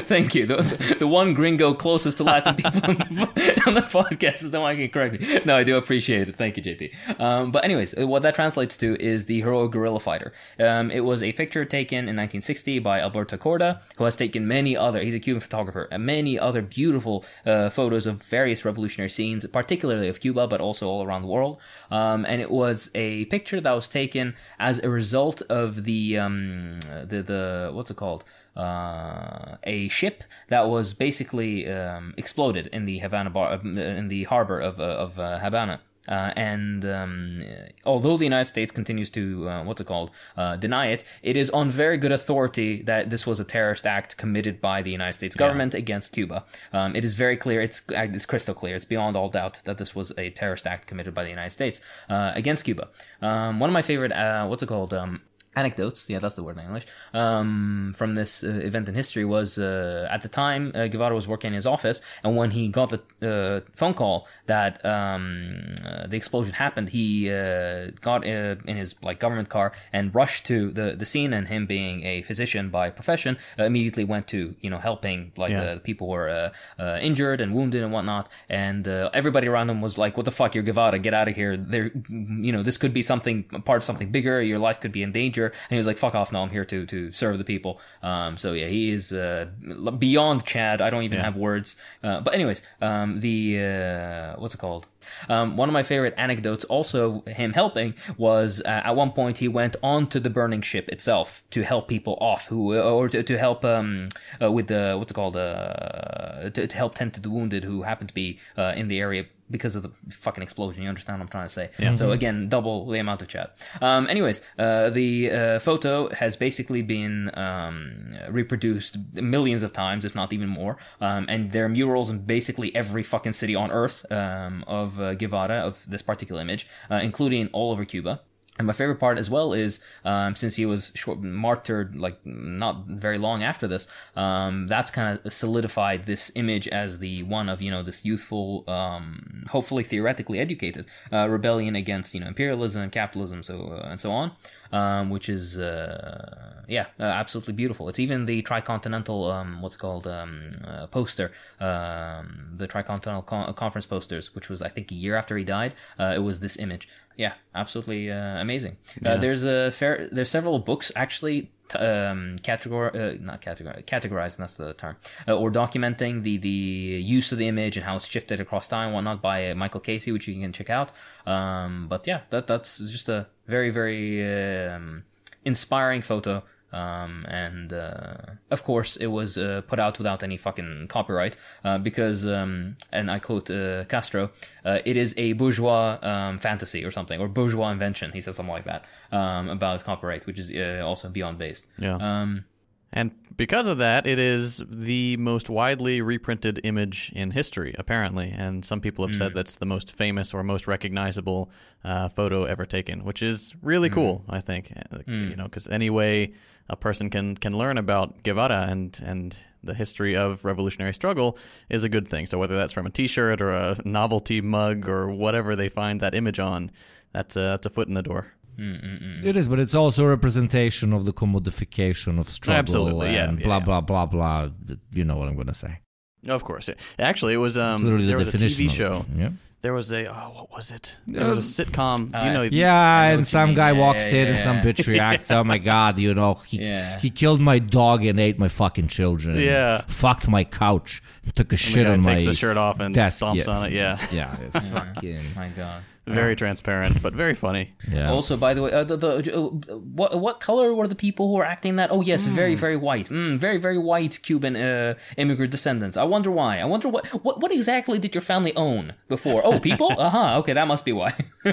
Thank you. The, the one gringo closest to Latin people on the, on the podcast is the one who can correct me. No, I do appreciate it. Thank you, JT. Um, but anyways, what that translates to is the heroic guerrilla fighter. Um, it was a picture taken in 1960 by Alberto Korda, who has taken many other, he's a Cuban photographer, and many other beautiful uh, photos of various revolutionary scenes, particularly of Cuba, but also all around the world. Um, and it was a picture that was taken as a result of the, um, the, the, what's it called? Uh, a ship that was basically um, exploded in the Havana bar, uh, in the harbor of uh, of uh, Havana. Uh, and um, although the United States continues to uh, what's it called uh, deny it, it is on very good authority that this was a terrorist act committed by the United States government against Cuba. Um, it is very clear; it's it's crystal clear. It's beyond all doubt that this was a terrorist act committed by the United States uh, against Cuba. Um, one of my favorite uh, what's it called um, anecdotes. Yeah that's the word in english. Um, from this uh, event in history was uh, at the time uh, guevara was working in his office and when he got the uh, phone call that um, uh, the explosion happened he uh, got uh, in his like government car and rushed to the, the scene and him being a physician by profession uh, immediately went to you know helping like Yeah. the people who were uh, uh, injured and wounded and whatnot. And uh, everybody around him was like what the fuck you're guevara get out of here. There you know this could be something part of something bigger. Your life could be in danger and he was like fuck off no i'm here to to serve the people. Um so yeah he is uh beyond chad. I don't even Yeah. have words. Uh, but anyways um the uh what's it called? Um, one of my favorite anecdotes, also him helping, was uh, at one point he went onto the burning ship itself to help people off, who or to, to help um, uh, with the what's it called, uh, to, to help tend to the wounded who happened to be uh, in the area because of the fucking explosion. You understand what I'm trying to say? Yeah. So again, double the amount of chat. Um, anyways, uh, the uh, photo has basically been um, reproduced millions of times, if not even more. Um, and there are murals in basically every fucking city on Earth um, of uh, Guevara of this particular image, uh, including all over Cuba. And my favorite part as well is um, since he was short, martyred like not very long after this, um, that's kind of solidified this image as the one of you know this youthful, um, hopefully theoretically educated uh, rebellion against you know imperialism, and capitalism, so uh, and so on, um, which is uh, yeah uh, absolutely beautiful. It's even the tricontinental um, what's called um, uh, poster, the tricontinental con- conference posters, which was I think a year after he died. Uh, it was this image yeah, absolutely uh, amazing. Uh, there's a fair, there's several books actually. T- um, categor, uh, not categor, categorizing. That's the term, uh, or documenting the the use of the image and how it's shifted across time, and whatnot, by uh, Michael Casey, which you can check out. Um, but yeah, that that's just a very very um, inspiring photo Um, and uh, of course, it was uh, put out without any fucking copyright uh, because, um, and I quote uh, Castro, uh, it is a bourgeois um, fantasy or something, or bourgeois invention. He said something like that um, about copyright, which is uh, also beyond based. Yeah. Um, And because of that, it is the most widely reprinted image in history, apparently. And some people have said that's the most famous or most recognizable uh, photo ever taken, which is really cool. I think, Uh, you know, because any way a person can can learn about Guevara and and the history of revolutionary struggle is a good thing. So whether that's from a T-shirt or a novelty mug or whatever they find that image on, that's a, that's a foot in the door. It is, but it's also a representation of the commodification of struggle Absolutely, yeah, and yeah, blah yeah. blah blah blah. You know what I'm going to say. Of course, actually, it was um, there the was a. TV show. Yeah. There was a oh, what was it? There was a sitcom. you know, Yeah, what and some guy walks in and some bitch reacts. Oh my god, you know, he he killed my dog and ate my fucking children. and Yeah. fucked my couch, and took a the shit on my takes the shirt off and desk. stomps on it. Yeah, yeah, it's fucking my God. Very transparent, but very funny. yeah. Also, by the way, uh, the, the uh, what what color were the people who were acting that? Oh yes, very very white, mm, very very white Cuban uh, immigrant descendants. I wonder why. I wonder what what what exactly did your family own before? Oh, people. uh huh. Okay, that must be why.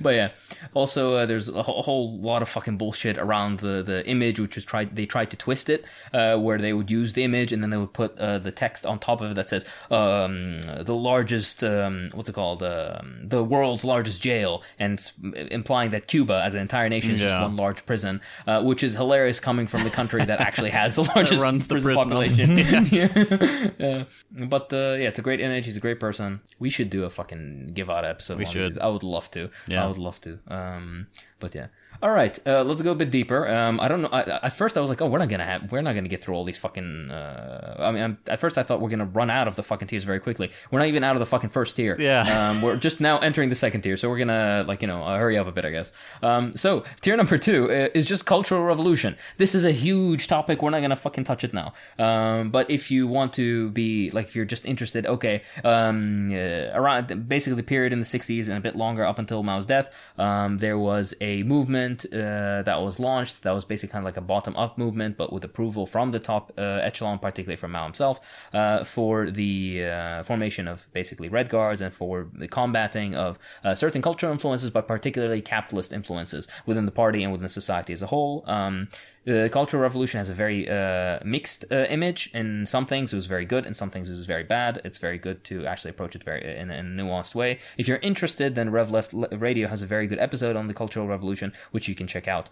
but yeah, also uh, there's a, whole- a whole lot of fucking bullshit around the the image, which was tried they tried to twist it, uh, where they would use the image and then they would put uh, the text on top of it that says um, the largest um, what's it called um, the world's largest jail, and implying that Cuba as an entire nation is just one large prison, uh, which is hilarious coming from the country that actually has the largest runs the prison, prison. population. yeah. But uh, yeah, it's a great image. He's a great person. We should do a fucking Guevara episode. We should. I would love to. Yeah. I would love to. Um, but yeah. All right, uh, let's go a bit deeper. Um, I don't know. I, at first, I was like, "Oh, we're not gonna have, we're not gonna get through all these fucking." Uh, I mean, I'm, at first, I thought we're gonna run out of the fucking tiers very quickly. We're not even out of the fucking first tier. Yeah. Um, we're just now entering the second tier, so we're gonna like you know uh, hurry up a bit, I guess. Um, so tier number two uh, is just cultural revolution. This is a huge topic. We're not gonna fucking touch it now. Um, but if you want to be like, if you're just interested, okay. Um, uh, around basically the period in the '60s and a bit longer up until Mao's death, um, there was a movement uh, that was launched that was basically kind of like a bottom-up movement, but with approval from the top uh, echelon, particularly from Mao himself, uh, for the uh, formation of basically Red Guards and for the combating of uh, certain cultural influences, but particularly capitalist influences within the party and within society as a whole. Um, the Cultural Revolution has a very uh, mixed uh, image. In some things, it was very good. In some things, it was very bad. It's very good to actually approach it very in, in a nuanced way. If you're interested, then Rev Left Radio has a very good episode on the Cultural Revolution, which you can check out.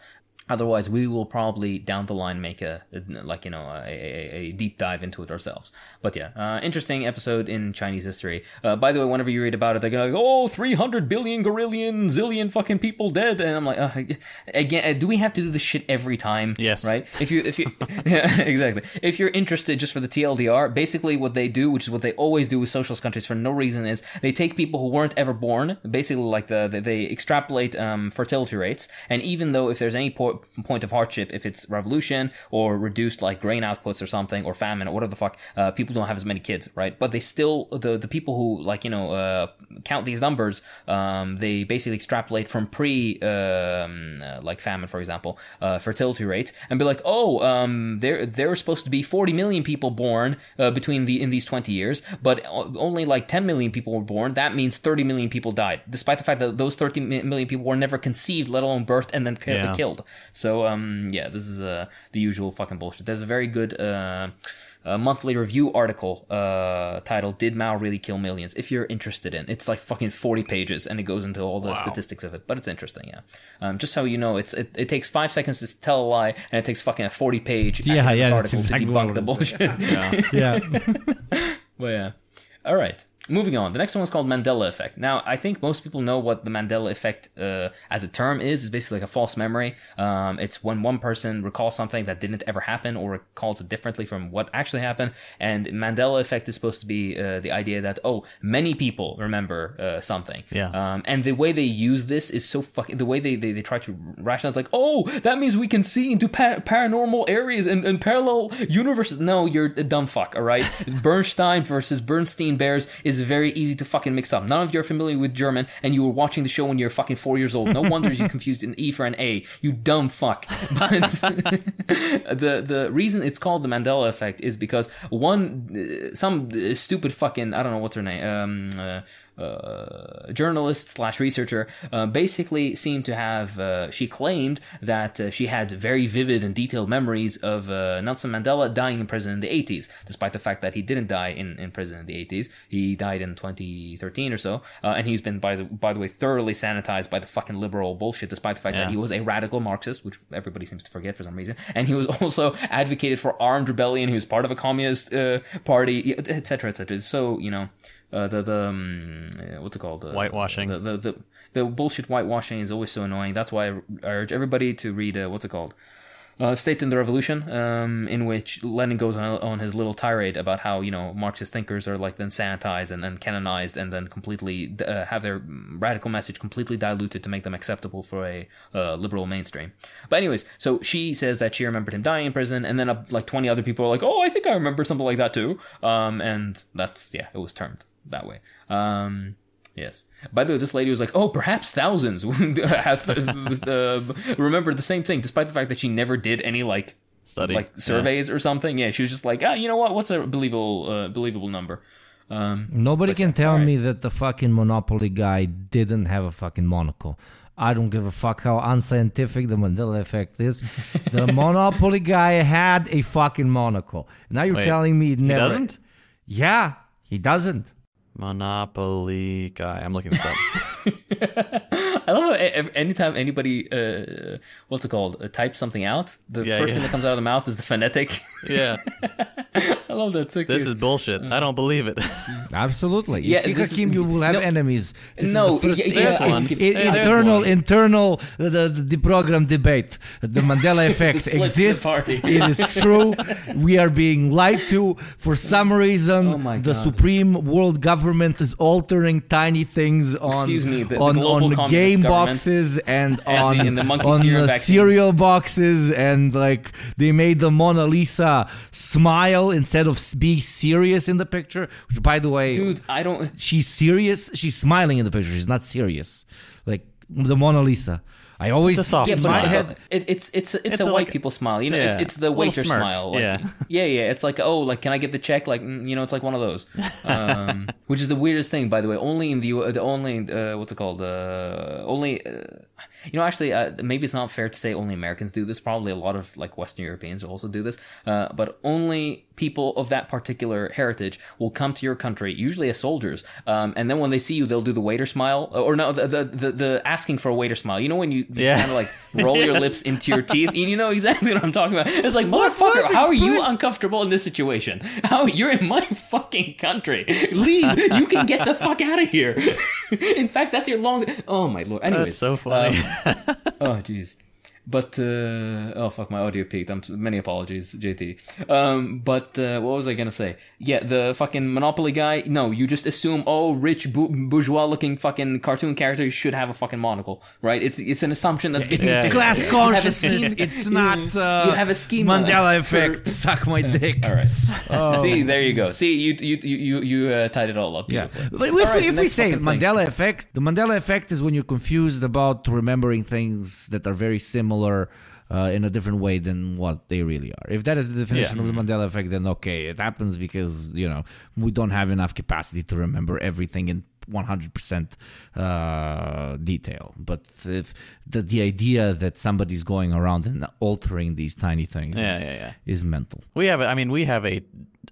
Otherwise, we will probably down the line make a like you know a, a, a deep dive into it ourselves. But yeah, uh, interesting episode in Chinese history. Uh, by the way, whenever you read about it, they're going like, "Oh, 300 billion gorillion zillion fucking people dead," and I'm like, uh, again, uh, do we have to do this shit every time? Yes. Right. If you if you yeah, exactly if you're interested just for the TLDR, basically what they do, which is what they always do with socialist countries for no reason, is they take people who weren't ever born, basically like the, the they extrapolate um, fertility rates, and even though if there's any po- point of hardship, if it's revolution or reduced like grain outputs or something or famine or whatever the fuck, uh, people don't have as many kids, right? But they still the the people who like you know uh, count these numbers, um, they basically extrapolate from pre um, uh, like famine, for example, uh, fertility rates, and be like, oh, um, there there were supposed to be 40 million people born uh, between the in these 20 years, but only like 10 million people were born. That means 30 million people died, despite the fact that those 30 million people were never conceived, let alone birthed and then Yeah. killed. So um, yeah, this is uh, the usual fucking bullshit. There's a very good. Uh, uh, monthly review article uh, titled "Did Mao Really Kill Millions? If you're interested in, it's like fucking forty pages, and it goes into all the statistics of it. But it's interesting, yeah. Um, just so you know, it's it, it takes five seconds to tell a lie, and it takes fucking a forty page Yeah, yeah, article exactly to debunk the bullshit. Yeah. yeah. But yeah. All right. Moving on. The next one is called Mandela effect. Now, I think most people know what the Mandela effect uh, as a term is. It's basically like a false memory. Um, it's when one person recalls something that didn't ever happen or recalls it differently from what actually happened. And Mandela effect is supposed to be uh, the idea that, oh, many people remember uh, something. Yeah. Um, and the way they use this is so fucking. The way they, they, they try to rationalize, like, oh, that means we can see into pa- paranormal areas and, and parallel universes. No, you're a dumb fuck, all right? Berenstein versus Berenstain Bears is is very easy to fucking mix up. None of you are familiar with German, and you were watching the show when you're fucking four years old. No wonder you confused an E for an A. You dumb fuck. But the the reason it's called the Mandela effect is because one uh, some stupid fucking I don't know what's her name um. Uh, uh, journalist slash researcher uh, basically seemed to have uh, she claimed that uh, she had very vivid and detailed memories of uh, Nelson Mandela dying in prison in the 80s despite the fact that he didn't die in, in prison in the 80s he died in 2013 or so uh, and he's been by the by the way thoroughly sanitized by the fucking liberal bullshit despite the fact Yeah. that he was a radical Marxist which everybody seems to forget for some reason and he was also advocated for armed rebellion. He was part of a communist uh, party etc etc so you know uh, the the um, uh, what's it called? Uh, Whitewashing. the, the the the bullshit whitewashing is always so annoying. That's why I urge everybody to read uh, what's it called? Uh, State in the Revolution, um, in which Lenin goes on, on his little tirade about how you know Marxist thinkers are like then sanitized and, and canonized and then completely uh, have their radical message completely diluted to make them acceptable for a uh, liberal mainstream. But anyways, so she says that she remembered him dying in prison, and then uh, like twenty other people are like, "Oh, I think I remember something like that too," um, and that's yeah, it was termed that way. Um, Yes. By the way, this lady was like, "Oh, perhaps thousands have uh, remembered the same thing, despite the fact that she never did any like Study. like Yeah. surveys or something." Yeah, she was just like, "Ah, you know what? What's a believable uh, believable number?" Um, Nobody can tell alright. me that the fucking Monopoly guy didn't have a fucking monocle. I don't give a fuck how unscientific the Mandela effect is. The Monopoly guy had a fucking monocle. Now you're Wait, telling me it He never. doesn't? Yeah, he doesn't. Monopoly guy. I'm looking this up. I love how ev- anytime anybody uh, what's it called uh, types something out, the Yeah, first yeah. thing that comes out of the mouth is the phonetic. yeah. I love that. So This cute. is bullshit. I don't believe it. Absolutely. You Yeah, see, this Hakim, you will have no. enemies. This No, is the first yeah, step. yeah, There's one. Hey, internal, one. internal, the, the, the program debate. The Mandela effect the exists. party. it is true. We are being lied to. For some reason, Oh my the God. supreme world government is altering tiny things on Excuse me, the- the on, on game boxes and, and on the- and the on vaccines. cereal boxes and like they made the Mona Lisa smile instead of be serious in the picture. Which, by the way, dude. I don't. she's serious. She's smiling in the picture. She's not serious. Like the Mona Lisa. I always It's a soft Yeah, in but my it's, head. a, it, it's it's it's, It's a, a, white like- people smile. You know, it's, yeah, it's the a little waiter smile. Like, yeah. yeah, yeah. It's like oh, like can I get the check? Like mm, you know, it's like one of those. Um, which is the weirdest thing, by the way. Only in the the only uh, what's it called? Uh, only uh, you know, actually, uh, maybe it's not fair to say only Americans do this. Probably a lot of like Western Europeans also do this. Uh, but only people of that particular heritage will come to your country, usually as soldiers, um, and then when they see you, they'll do the waiter smile, or no, the the, the, the asking for a waiter smile. You know when you, you Yeah. kind of like roll your lips into your teeth. You know exactly what I'm talking about. It's like, motherfucker, how are you uncomfortable in this situation? How you're in my fucking country? Leave. You can get the fuck out of here. in fact, that's your long. Oh my lord. Anyways, That's so funny. Um, oh jeez. But uh, oh fuck, my audio peaked. I'm many apologies, JT. Um, but uh, what was I gonna say? Yeah, the fucking Monopoly guy. No, you just assume oh, rich bu- bourgeois-looking fucking cartoon characters should have a fucking monocle, right? It's it's an assumption that's being Yeah. It's class You have a consciousness. scheme- It's not uh, you have a scheme. Mandela for- effect. Suck my dick. All right. See, there you go. See, you you you you, you uh, tied it all up Yeah, beautifully. but if, All right, we, if we say fucking thing. Mandela effect, the Mandela effect is when you're confused about remembering things that are very similar uh, in a different way than what they really are. If that is the definition of the Mandela effect, then okay, it happens because you know we don't have enough capacity to remember everything in 100% uh, detail. But if the the idea that somebody's going around and altering these tiny things Yeah, is, yeah, yeah. is mental. We have, I mean, we have a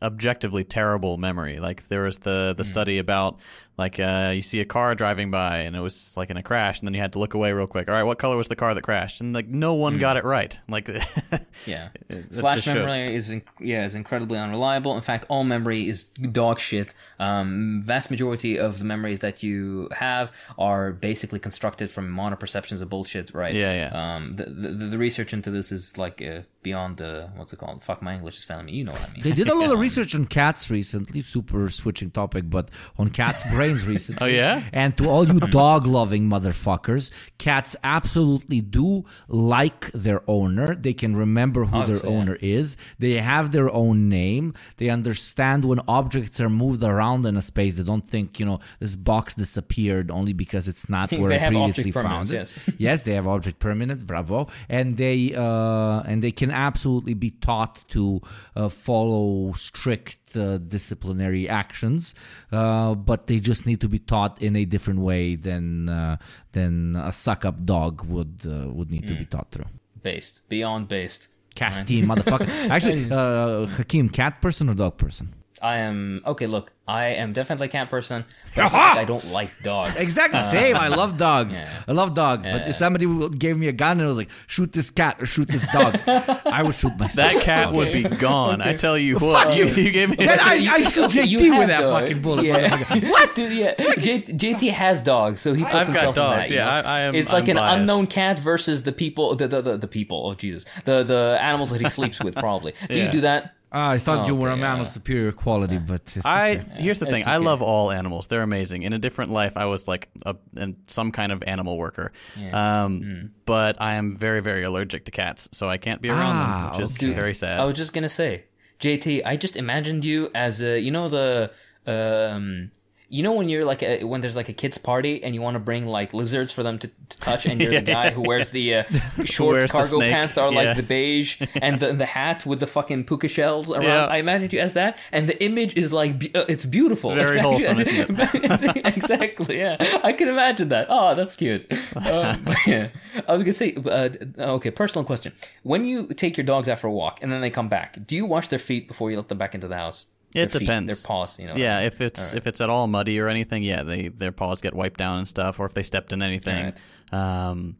objectively terrible memory. Like there was the the study about like uh, you see a car driving by and it was like in a crash, and then you had to look away real quick. All right, what color was the car that crashed? And like no one got it right. Like Yeah, that flash just shows. memory is inc- yeah is incredibly unreliable. In fact, all memory is dog shit. Um, vast majority of the memories that you have are basically basically constructed from monoperceptions of bullshit, right? Yeah, yeah. Um, the, the the research into this is like uh, beyond the what's it called? Fuck, my English is failing me. You know what I mean? They did a lot of research on cats recently, super switching topic, but on cats' brains recently. Oh, yeah? And to all you dog loving motherfuckers, cats absolutely do like their owner. They can remember who Obviously, their yeah. owner is. They have their own name. They understand when objects are moved around in a space. They don't think, you know, this box disappeared only because it's not where it previously found it. yes. yes, they have object permanence. Bravo, and they uh, and they can absolutely be taught to uh, follow strict uh, disciplinary actions, uh, but they just need to be taught in a different way than uh, than a suck up dog would uh, would need to be taught through. based beyond based. Cat team, motherfucker. Actually, uh, Hakim, cat person or dog person? I am okay. Look, I am definitely a cat person. But like I don't like dogs. Exactly uh, same. I love dogs. Yeah. I love dogs. But if somebody gave me a gun and was like, "Shoot this cat or shoot this dog," I would shoot myself. That cat would be gone. I tell you what. Fuck You, you gave me. Then I, I shoot JT you with that dogs. fucking bullet. Yeah. What? Dude, yeah. J- JT has dogs, so he puts I've got himself in dogs, that. you yeah, know? I- I am- It's like I'm an biased. unknown cat versus the people, the the, the, the people. Oh Jesus, the the animals that he sleeps with. Probably. Do you do that? Ah, I thought you were a man yeah. of superior quality, but it's I okay. here's the thing. It's I okay. love all animals. They're amazing. In a different life, I was like a an, some kind of animal worker. Um, Hmm. But I am very very allergic to cats, so I can't be around Ah, them, which is okay. very sad. I was just gonna say, JT. I just imagined you as a, you know the um. You know when you're like a, when there's like a kids party and you want to bring like lizards for them to, to touch and you're the guy who wears the uh, short wears cargo snake, pants that are yeah. like the beige and the, the hat with the fucking puka shells around. Yeah. I imagined you as that and the image is like uh, it's beautiful. Very It's wholesome, isn't it? exactly. Yeah, I can imagine that. Oh, that's cute. Um, yeah, I was gonna say. Uh, okay, personal question: When you take your dogs out for a walk and then they come back, do you wash their feet before you let them back into the house? It Their feet, depends. their paws. You know. yeah, if it's if it's at all muddy or anything, yeah, they their paws get wiped down and stuff, or if they stepped in anything. Um,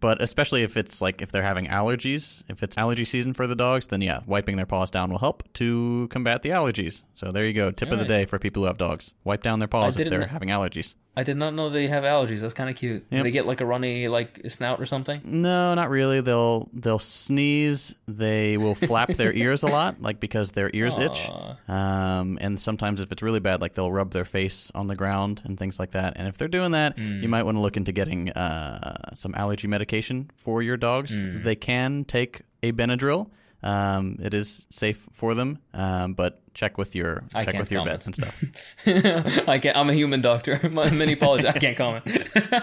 but especially if it's like if they're having allergies, if it's allergy season for the dogs, then yeah, wiping their paws down will help to combat the allergies. So there you go, tip of the day for people who have dogs: wipe down their paws if they're having allergies. I did not know they have allergies. That's kind of cute. Do they get like a runny like snout or something? No, not really. They'll they'll sneeze. They will flap their ears a lot, like because their ears itch. Um, and sometimes if it's really bad, like they'll rub their face on the ground and things like that. And if they're doing that, you might want to look into getting uh, some allergy medication for your dogs. They can take a Benadryl. Um, it is safe for them, um, but check with your I check with your comment. and stuff. I can't. I'm a human doctor. My many apologies. I can't comment.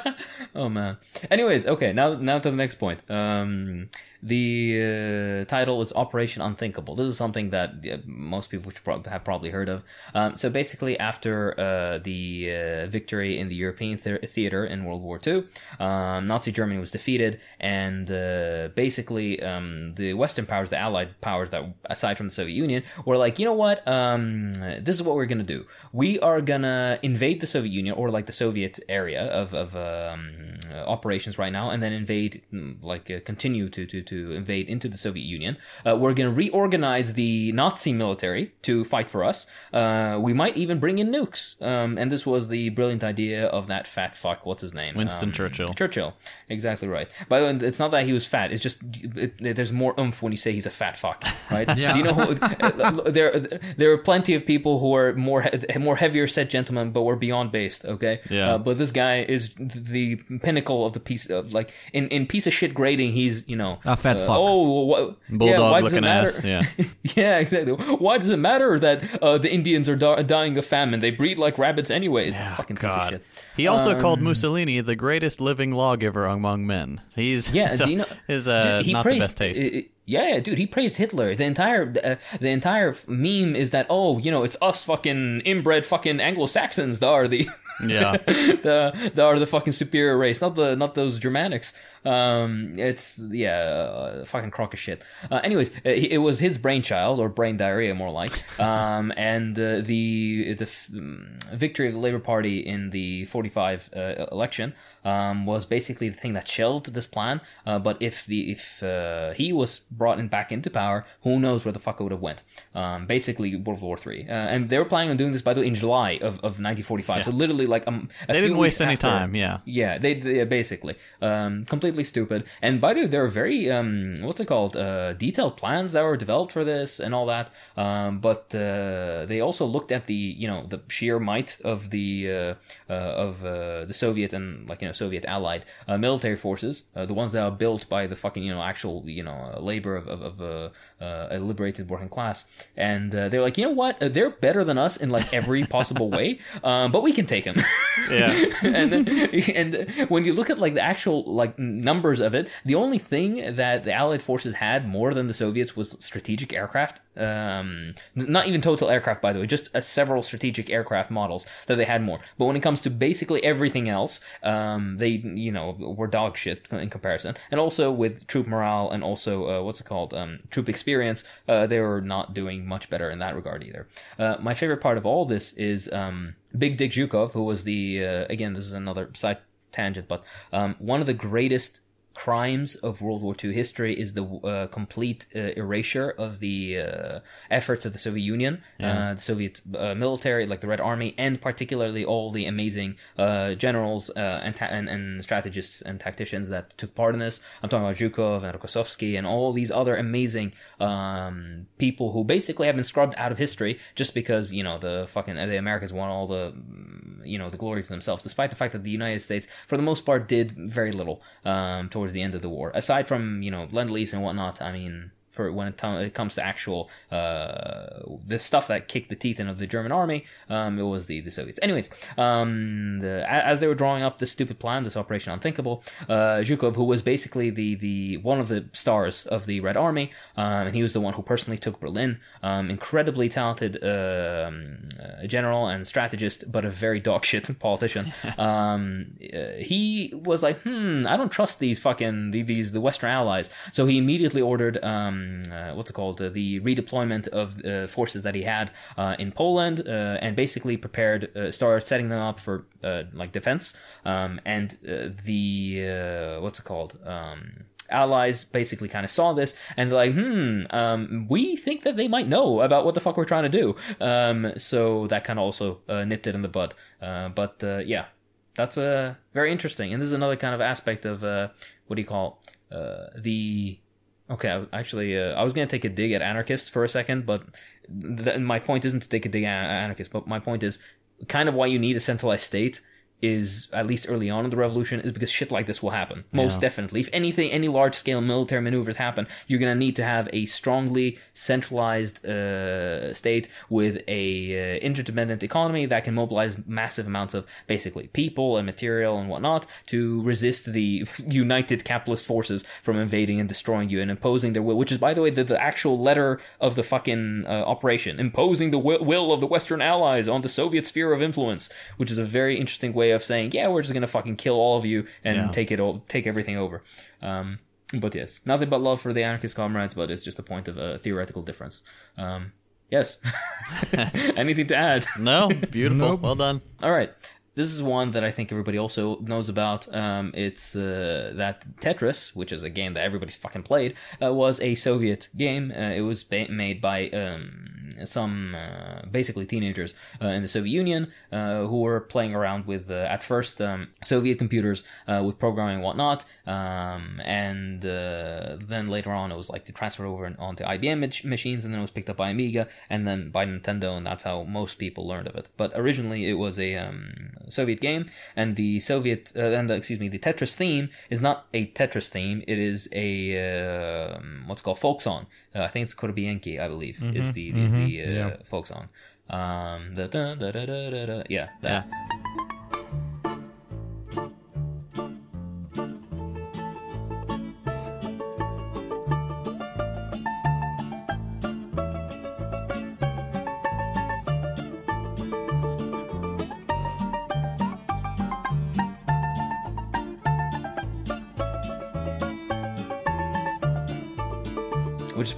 oh man. Anyways, okay. Now, now to the next point. Um, the uh, title is Operation Unthinkable. This is something that uh, most people have probably heard of. Um, so basically, after uh, the uh, victory in the European the- theater in World War II, um, Nazi Germany was defeated, and uh, basically um, the Western powers, the Allied powers that aside from the Soviet Union, were like, you know what? Um, this is what we're gonna do. We are gonna invade the Soviet Union or like the Soviet area of of um, uh, operations right now, and then invade, mm, like, uh, continue to to to invade into the Soviet Union. Uh, we're gonna reorganize the Nazi military to fight for us. Uh, we might even bring in nukes. Um, and this was the brilliant idea of that fat fuck. What's his name? Winston Um, Churchill. Churchill, exactly right. By the way, it's not that he was fat. It's just it, there's more oomph when you say he's a fat fuck, right? Yeah. Do you know who? uh, there, there are plenty of people who are more more heavier set gentlemen, but we're beyond based. Okay. Yeah. Uh, but this guy is the pinnacle of the piece of like in in piece of shit grading. He's you know A fat uh, fuck. Oh, what, yeah, Bulldog why does it matter? ass. Yeah. yeah, exactly. Why does it matter that uh, the Indians are di- dying of famine? They breed like rabbits anyways. fucking piece of shit. He also called Mussolini the greatest living lawgiver among men. He's Yeah, so you know? his uh, he not praised, the best taste. uh, uh, yeah, yeah, dude, he praised Hitler. The entire uh, the entire meme is that oh, you know, it's us fucking inbred fucking Anglo Saxons that are the yeah, the that are the fucking superior race, not the not those Germanics. Um, it's yeah, uh, fucking crock of shit. Uh, anyways, uh, it was his brainchild or brain diarrhea, more like. Um, and uh, the the f- mm, victory of the Labour Party in the forty five uh, election um, was basically the thing that shelved this plan. Uh, but if the if uh, he was brought in back into power, who knows where the fuck it would have went? Um, basically, World War Three, uh, and they were planning on doing this by the way in July of, of 1945. So literally like um, a They didn't waste any after- time, yeah. yeah, they, they basically um, completely stupid. And by the way, there are very um, what's it called? Uh, detailed plans that were developed for this and all that. Um, but uh, they also looked at the you know the sheer might of the uh, uh, of uh, the Soviet and like you know Soviet allied uh, military forces, the ones that are built by the fucking you know actual you know labor of of, of uh, uh, a liberated working class. And uh, they're like, you know what? Uh, They're better than us in like every possible way, um, but we can take them. Yeah. and then, and when you look at like the actual like numbers of it, the only thing that the Allied forces had more than the Soviets was strategic aircraft. Um, not even total aircraft, by the way, just uh, several strategic aircraft models that they had more. But when it comes to basically everything else, um, they you know were dog shit in comparison. And also with troop morale and also uh, what's it called, um, troop experience, uh, they were not doing much better in that regard either. Uh, my favorite part of all this is. Um, Big Dick Zhukov, who was the uh, again, this is another side tangent, but um, one of the greatest crimes of World War II history is the uh, complete uh, erasure of the uh, efforts of the Soviet Union, uh, the Soviet uh, military, like the Red Army, and particularly all the amazing uh, generals uh, and, ta- and and strategists and tacticians that took part in this. I'm talking about Zhukov and Rokossovsky and all these other amazing um, people who basically have been scrubbed out of history just because you know the fucking the Americans want all the you know the glory to themselves, despite the fact that the United States, for the most part, did very little um, towards the end of the war. Aside from you know lend lease and whatnot, I mean. For when it, comes to actual uh, the stuff that kicked the teeth in of the German army, um, it was the, the Soviets. Anyways, um, the, as they were drawing up this stupid plan, this Operation Unthinkable, uh, Zhukov, who was basically the the one of the stars of the Red Army, um, and he was the one who personally took Berlin. Um, incredibly talented um, uh, general and strategist, but a very dogshit politician. um, uh, he was like, hmm, I don't trust these fucking the- these the Western allies. So he immediately ordered um, uh, what's it called, uh, the redeployment of uh, forces that he had uh, in Poland, uh, and basically prepared, uh, started setting them up for uh, like defense. Um, and the what's it called? Um, allies basically kind of saw this and they're like, hmm, um, we think that they might know about what the fuck we're trying to do. Um, so that kind of also uh, nipped it in the bud. Uh, but uh, yeah, that's uh, very interesting. And this is another kind of aspect of what do you call the. Okay, actually, uh, I was gonna take a dig at anarchists for a second, but th- my point isn't to take a dig at anarchists. But my point is kind of why you need a centralized state is at least early on in the revolution is because shit like this will happen. Most Yeah. definitely. If anything any large scale military maneuvers happen you're going to need to have a strongly centralized uh, state with a uh, interdependent economy that can mobilize massive amounts of basically people and material and whatnot to resist the united capitalist forces from invading and destroying you and imposing their will which is by the way the, the actual letter of the fucking uh, operation. Imposing the will, will of the western allies on the soviet sphere of influence which is a very interesting way of saying yeah we're just gonna fucking kill all of you and Yeah. take it all take everything over um but yes nothing but love for the anarchist comrades but it's just a point of a theoretical difference um yes anything to add No, beautiful. Well done. all right. This is one that I think everybody also knows about. Um, it's uh, that Tetris, which is a game that everybody's fucking played, uh, was a Soviet game. Uh, it was ba- made by um, some uh, basically teenagers uh, in the Soviet Union uh, who were playing around with, at first, um, Soviet computers with programming and whatnot. Um, and then later on, it was like to transfer over onto IBM mach- machines, and then it was picked up by Amiga, and then by Nintendo, and that's how most people learned of it. But originally, it was a um, Soviet game, and the Soviet, and the, excuse me, the Tetris theme is not a Tetris theme. It is a what's called folk song. Uh, I think it's Korobeiniki, I believe, is the is the uh, yeah. folk song. Um, the da, da, da, da, da, da, yeah, that. Yeah.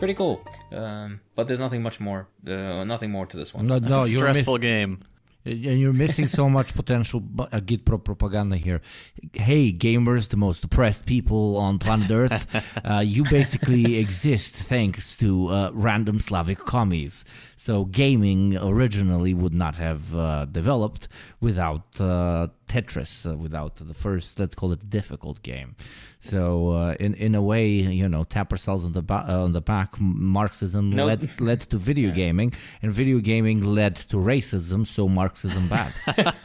Pretty cool. Um, but there's nothing much more, uh, nothing more to this one. No, It's no, a you're miss- stressful game. and you're missing so much potential bu- uh, Git pro propaganda here. Hey, gamers, the most oppressed people on planet Earth, uh, you basically exist thanks to uh, random Slavic commies. So gaming originally would not have uh, developed without uh, Tetris, uh, without the first, let's call it difficult game. So uh, in in a way, you know, tap ourselves on the ba- uh, on the back. Marxism No. led led to video gaming, and video gaming led to racism. So Marxism bad.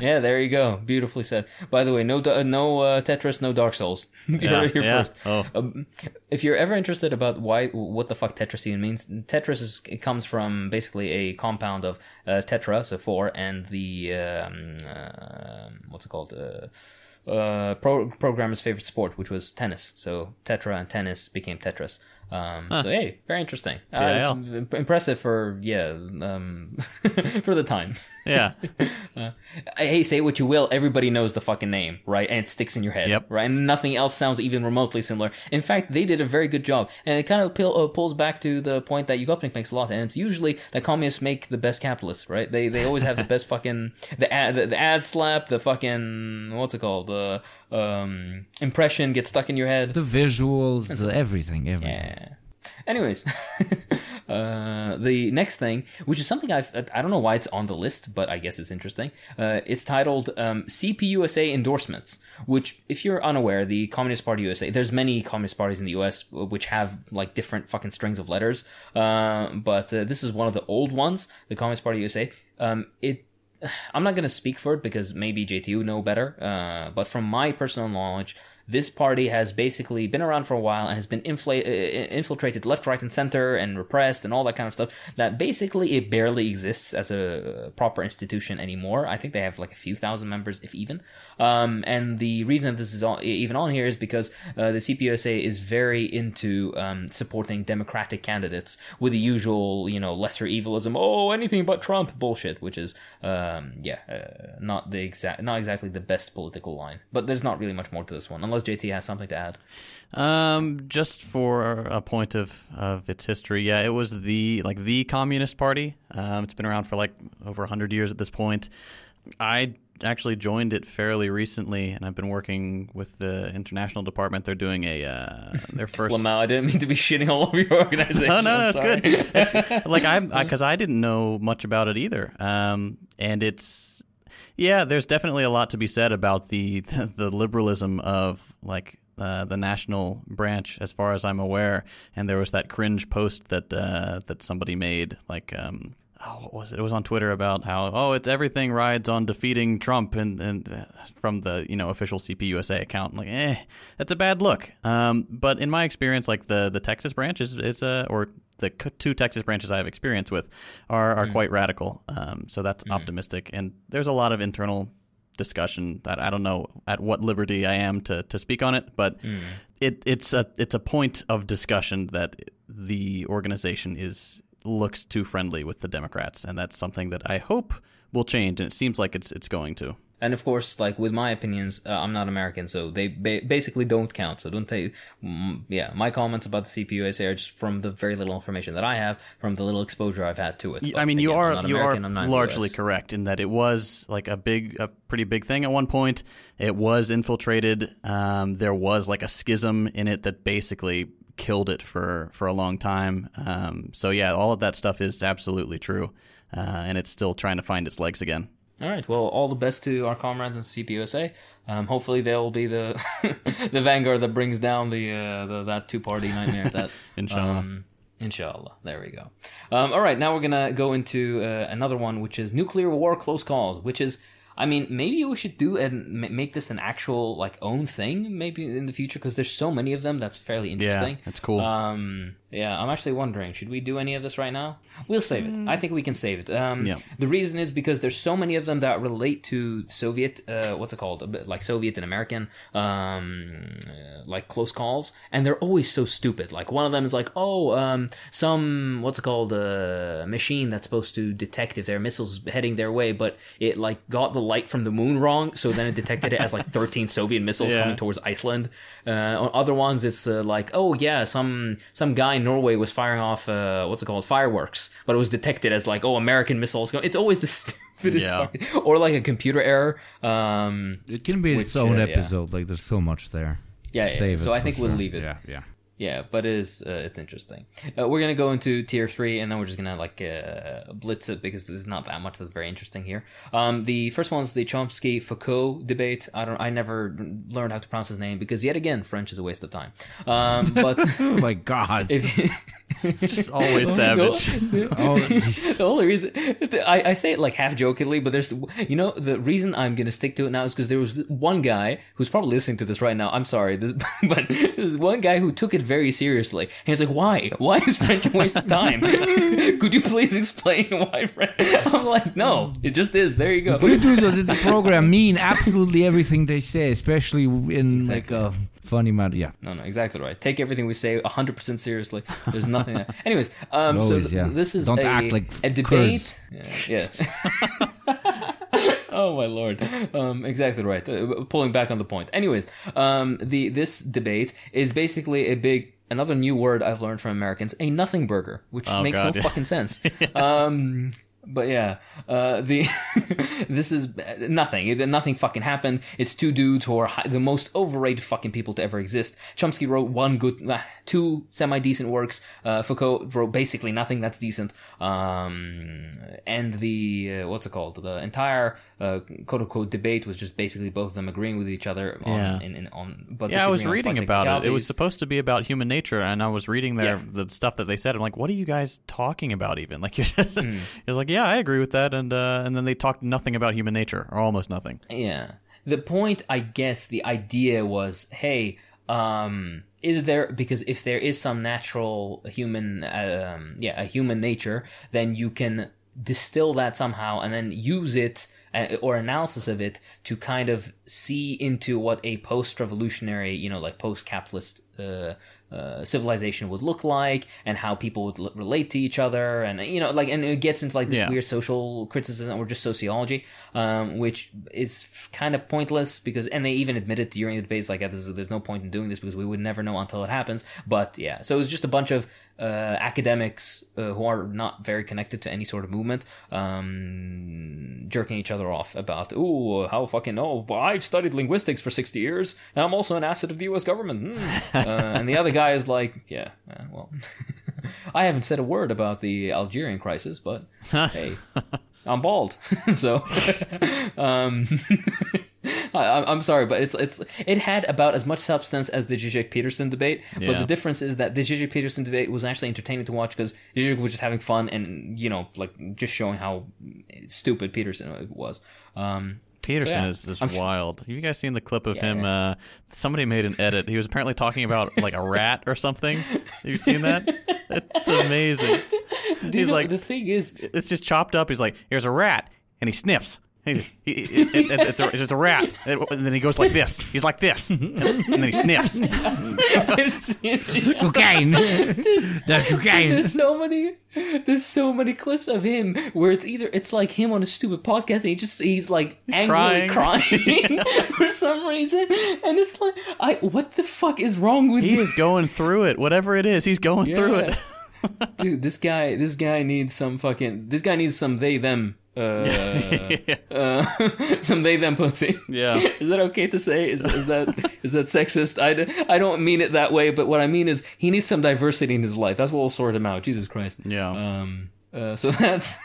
Yeah, there you go. Beautifully said. By the way, no uh, no uh, Tetris, no Dark Souls. you Yeah, heard it here yeah. first. Oh. Um, if you're ever interested about why what the fuck Tetris even means, Tetris is, it comes from basically a compound of uh, tetra, so four, and the um, uh, what's it called? Uh, uh, pro- programmer's favorite sport, which was tennis. So tetra and tennis became Tetris. Um, So hey, very interesting. Uh, impressive for yeah, um, for the time. Yeah. hey, say what you will, everybody knows the fucking name, right? And it sticks in your head, Yep. right? And nothing else sounds even remotely similar. In fact, they did a very good job, and it kind of uh, pulls back to the point that you Yugopnik makes a lot, and it's usually that communists make the best capitalists, right? They they always have the best fucking the ad the, the ad slap, the fucking what's it called, the um impression gets stuck in your head. the visuals, the everything, everything. Yeah. Anyways, uh, the next thing, which is something I've, I don't know why it's on the list, but I guess it's interesting. Uh, it's titled um, CPUSA endorsements, which, if you're unaware, the Communist Party USA, there's many Communist parties in the US which have like different fucking strings of letters. Uh, but uh, this is one of the old ones, the Communist Party USA. Um, it I'm not going to speak for it because maybe JTU know better. Uh, but from my personal knowledge, this party has basically been around for a while and has been uh, infiltrated left, right, and center and repressed and all that kind of stuff. That basically it barely exists as a proper institution anymore. I think they have like a few thousand members, if even. Um, and the reason this is all, even on here is because uh, the CPUSA is very into um, supporting Democratic candidates with the usual, you know, lesser evilism. Oh, anything but Trump bullshit, which is, um, yeah, uh, not the exact, not exactly the best political line. But there's not really much more to this one, unless JT has something to add. Um, just for a point of, of its history, yeah, it was the like the Communist Party. Um, it's been around for like over hundred years at this point. I actually joined it fairly recently, and I've been working with the international department. They're doing a uh, their first. Well, no, I didn't mean to be shitting all over your organization. No, no, no, it's good. It's, like I'm because I didn't know much about it either. Um, and it's yeah, there's definitely a lot to be said about the the, liberalism of like. Uh, the national branch, as far as I'm aware, and there was that cringe post that uh, that somebody made, like um, oh, what was it? It was on Twitter about how oh, it's everything rides on defeating Trump, and and uh, from the you know official CPUSA account, I'm like eh, that's a bad look. Um, but in my experience, like the the Texas branch is is a or the two Texas branches I have experience with are are mm. quite radical. Um, so that's mm. optimistic, and there's a lot of internal discussion that I don't know at what liberty I am to, to speak on it, but mm. it it's a it's a point of discussion that the organization is looks too friendly with the Democrats, and that's something that I hope will change, and it seems like it's it's going to. And of course, like with my opinions, uh, I'm not American, so they ba- basically don't count. So don't take, mm, yeah, my comments about the CPUSA are just from the very little information that I have, from the little exposure I've had to it. But I mean, you again, I'm are not you American, are I'm not largely US. correct in that it was like a big, a pretty big thing at one point. It was infiltrated. Um, there was like a schism in it that basically killed it for for a long time. Um, so yeah, all of that stuff is absolutely true, uh, and it's still trying to find its legs again. All right. Well, all the best to our comrades in CPUSA. Um, hopefully, they'll be the the vanguard that brings down the, uh, the that two party nightmare. That Inshallah. Um, inshallah. There we go. Um, all right. Now we're gonna go into uh, another one, which is nuclear war close calls. Which is, I mean, maybe we should do and make this an actual like own thing, maybe in the future, because there's so many of them. That's fairly interesting. Yeah, that's cool. Um, yeah, I'm actually wondering, should we do any of this right now? We'll save it. I think we can save it. Um, Yeah. The reason is because there's so many of them that relate to Soviet, uh, what's it called, a bit like Soviet and American, um, uh, like close calls, and they're always so stupid. Like one of them is like, oh, um, some what's it called, a machine that's supposed to detect if there are missiles heading their way, but it like got the light from the moon wrong, so then it detected it as like 13 Soviet missiles Yeah. coming towards Iceland. Uh, on other ones, it's uh, like, oh yeah, some some guy in Norway was firing off uh, what's it called, fireworks, but it was detected as like, oh, American missiles. Go- it's always the stupidest, Yeah. fucking- or like a computer error. Um, It can be Which, its own uh, yeah. episode. Like there's so much there. yeah, yeah, Save so I for think we'll leave it. Yeah, yeah. Yeah, but it is uh, it's interesting. Uh, we're gonna go into tier three, and then we're just gonna like uh, blitz it because there's not that much that's very interesting here. Um, the first one is the Chomsky Foucault debate. I don't, I never learned how to pronounce his name because yet again, French is a waste of time. Um, but oh my god! if you, Just always savage. oh, jeez. the only reason I, I say it like half jokingly, but there's you know the reason I'm gonna stick to it now is because there was one guy who's probably listening to this right now. I'm sorry, this, but there's one guy who took it very seriously. And he's like, "Why? Why is French a waste of time? Could you please explain why?" French? I'm like, "No, it just is. There you go." What do you do though, did the program mean absolutely everything they say, especially in Exactly. like a funny matter? Yeah. No, no, exactly right. Take everything we say 100% seriously. There's nothing. Anyways, um, so th- yeah. this is Don't a, act like a debate. Yeah. yeah. Oh my lord. Um, exactly right. Uh, pulling back on the point. Anyways, um, the this debate is basically a big. Another new word I've learned from Americans: a nothing burger, which Oh, makes God, no yeah. fucking sense. Um, but yeah, uh, the this is nothing. Nothing fucking happened. It's two dudes who are hi- the most overrated fucking people to ever exist. Chomsky wrote one good, uh, two semi decent works. Uh, Foucault wrote basically nothing that's decent. Um, and the uh, what's it called? The entire uh, quote unquote debate was just basically both of them agreeing with each other. On, Yeah. in, in, on, but Yeah, I was reading about it. It was supposed to be about human nature, and I was reading their Yeah. the stuff that they said. I'm like, what are you guys talking about? Even like you're just, Hmm. it's like, yeah, I agree with that, and uh, and then they talked nothing about human nature, or almost nothing. Yeah. The point, I guess, the idea was, hey, um, is there because if there is some natural human, um, yeah, a human nature, then you can distill that somehow and then use it uh, or analysis of it to kind of see into what a post-revolutionary, you know, like post-capitalist uh, uh, civilization would look like and how people would l- relate to each other and you know like and it gets into like this Yeah. weird social criticism or just sociology um, which is f- kind of pointless because and they even admitted during the debates like there's, there's no point in doing this because we would never know until it happens. But yeah so it's just a bunch of uh, academics uh, who are not very connected to any sort of movement um, jerking each other off about ooh how fucking oh well, I've studied linguistics for 60 years and I'm also an asset of the US government. Uh, and the other guy is like yeah uh, well I haven't said a word about the Algerian crisis but hey I'm bald so um I, I'm sorry, but it's it's it had about as much substance as the Zizek Peterson debate. But the difference is that the Zizek Peterson debate was actually entertaining to watch because Zizek was just having fun and you know like just showing how stupid Peterson was. Um, Peterson yeah, is, is I'm wild. Have you guys seen the clip of Yeah. him? Uh, somebody made an edit. He was apparently talking about like a rat or something. Have you seen that? It's amazing. He's know, like, the thing is, it's just chopped up. He's like, here's a rat, and he sniffs. He, he, it- it- it's, a, it's just a rat, and then he goes like this. He's like this, and then he sniffs. I've seen. Cocaine. That's cocaine. There's so many, there's so many clips of him where it's either it's like him on a stupid podcast and he just he's like angrily crying. crying, for some reason, and it's like I what the fuck is wrong with He you? is going through it. Whatever it is, he's going through it. Dude, this guy, this guy needs some fucking, this guy needs some they them, uh, uh, some they them pussy. Yeah. Is that okay to say? Is, is that is that sexist? I, I don't mean it that way, but what I mean is he needs some diversity in his life. That's what will sort him out. Jesus Christ. Yeah. Um. Uh, so that's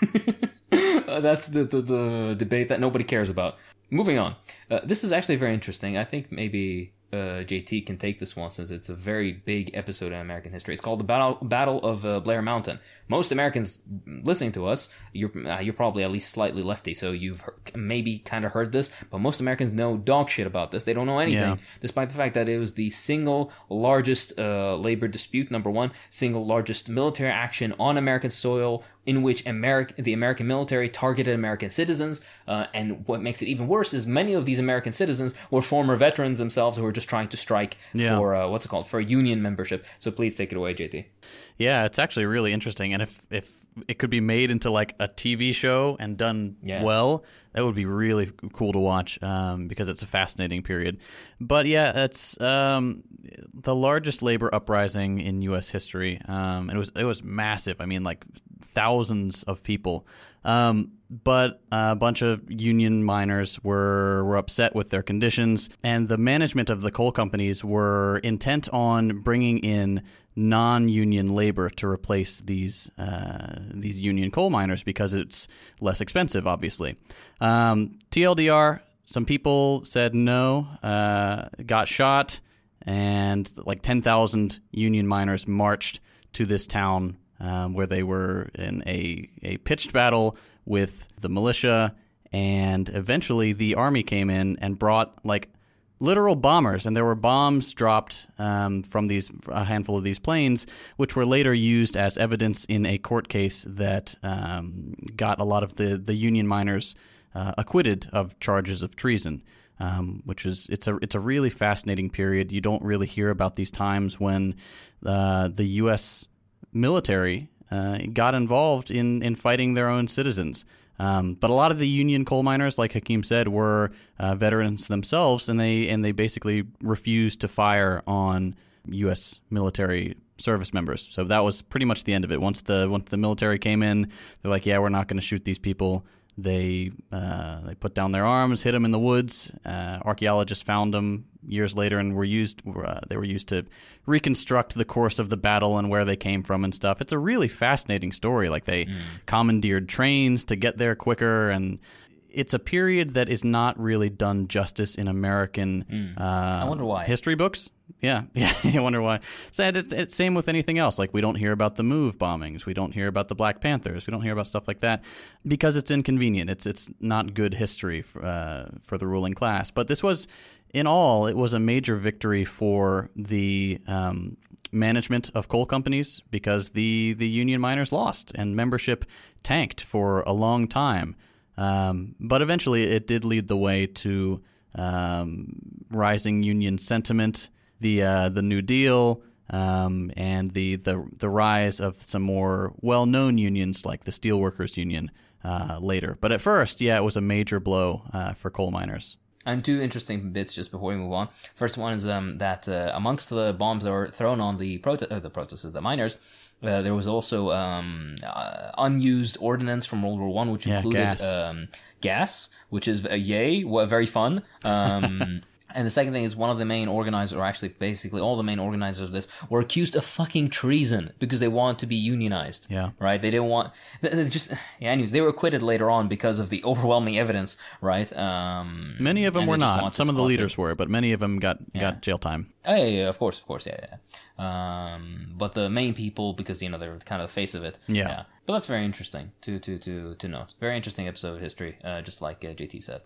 uh, that's the, the the debate that nobody cares about. Moving on. Uh, this is actually very interesting. I think maybe uh, JT can take this one since it's a very big episode in American history. It's called the Battle Battle of uh, Blair Mountain. Most Americans listening to us, you're uh, you're probably at least slightly lefty, so you've heard, maybe kind of heard this. But most Americans know dog shit about this. They don't know anything, Yeah. despite the fact that it was the single largest uh, labor dispute. Number one, single largest military action on American soil in which American the American military targeted American citizens. Uh, and what makes it even worse is many of these American citizens were former veterans themselves who were just trying to strike Yeah. for uh, what's it called for union membership. So please take it away, JT. Yeah, it's actually really interesting, and if if it could be made into like a TV show and done Yeah. well, that would be really cool to watch um, because it's a fascinating period. But yeah, it's um, the largest labor uprising in U.S. history, um, and it was it was massive. I mean, like thousands of people. Um, but a bunch of union miners were were upset with their conditions, and the management of the coal companies were intent on bringing in non-union labor to replace these uh, these union coal miners because it's less expensive, obviously. Um, TLDR: some people said no, uh, got shot, and like ten thousand union miners marched to this town um, where they were in a a pitched battle with the militia, and eventually the army came in and brought like literal bombers, and there were bombs dropped um, from these a handful of these planes, which were later used as evidence in a court case that um, got a lot of the the Union miners uh, acquitted of charges of treason. Um, which is it's a it's a really fascinating period. You don't really hear about these times when uh, the U.S. military uh, got involved in, in fighting their own citizens. Um, but a lot of the union coal miners, like Hakim said, were uh, veterans themselves, and they and they basically refused to fire on U.S. military service members. So that was pretty much the end of it. Once the once the military came in, they're like, "Yeah, we're not going to shoot these people." They uh, they put down their arms, hid them in the woods. Uh, archaeologists found them years later, and were used. Uh, they were used to reconstruct the course of the battle and where they came from and stuff. It's a really fascinating story. Like they mm. commandeered trains to get there quicker, and it's a period that is not really done justice in American. Mm. I wonder why history books. Yeah, yeah. I wonder why. So it's, it's same with anything else. Like we don't hear about the move bombings. We don't hear about the Black Panthers. We don't hear about stuff like that because it's inconvenient. It's it's not good history for, uh, for the ruling class. But this was, in all, it was a major victory for the um, management of coal companies because the the union miners lost and membership tanked for a long time. Um, but eventually, it did lead the way to um, rising union sentiment the uh, the New Deal um, and the, the the rise of some more well known unions like the Steelworkers Union uh, later. But at first, yeah, it was a major blow uh, for coal miners. And two interesting bits just before we move on. First one is um, that uh, amongst the bombs that were thrown on the prote- uh, the protesters, the miners, uh, there was also um, uh, unused ordnance from World War One, which yeah, included gas. Um, gas. which is uh, yay, very fun. Um, And the second thing is one of the main organizers, or actually basically all the main organizers of this, were accused of fucking treason because they wanted to be unionized. Yeah. Right? They didn't want, they just, yeah, anyways, they were acquitted later on because of the overwhelming evidence, right? Um, many of them were not. Some of the leaders were, but many of them got, yeah. got jail time. Oh, yeah, yeah, of course, of course, yeah, yeah. Um, but the main people, because, you know, they're kind of the face of it. Yeah. yeah. But that's very interesting to, to, to, to note. Very interesting episode of history, uh, just like uh, JT said.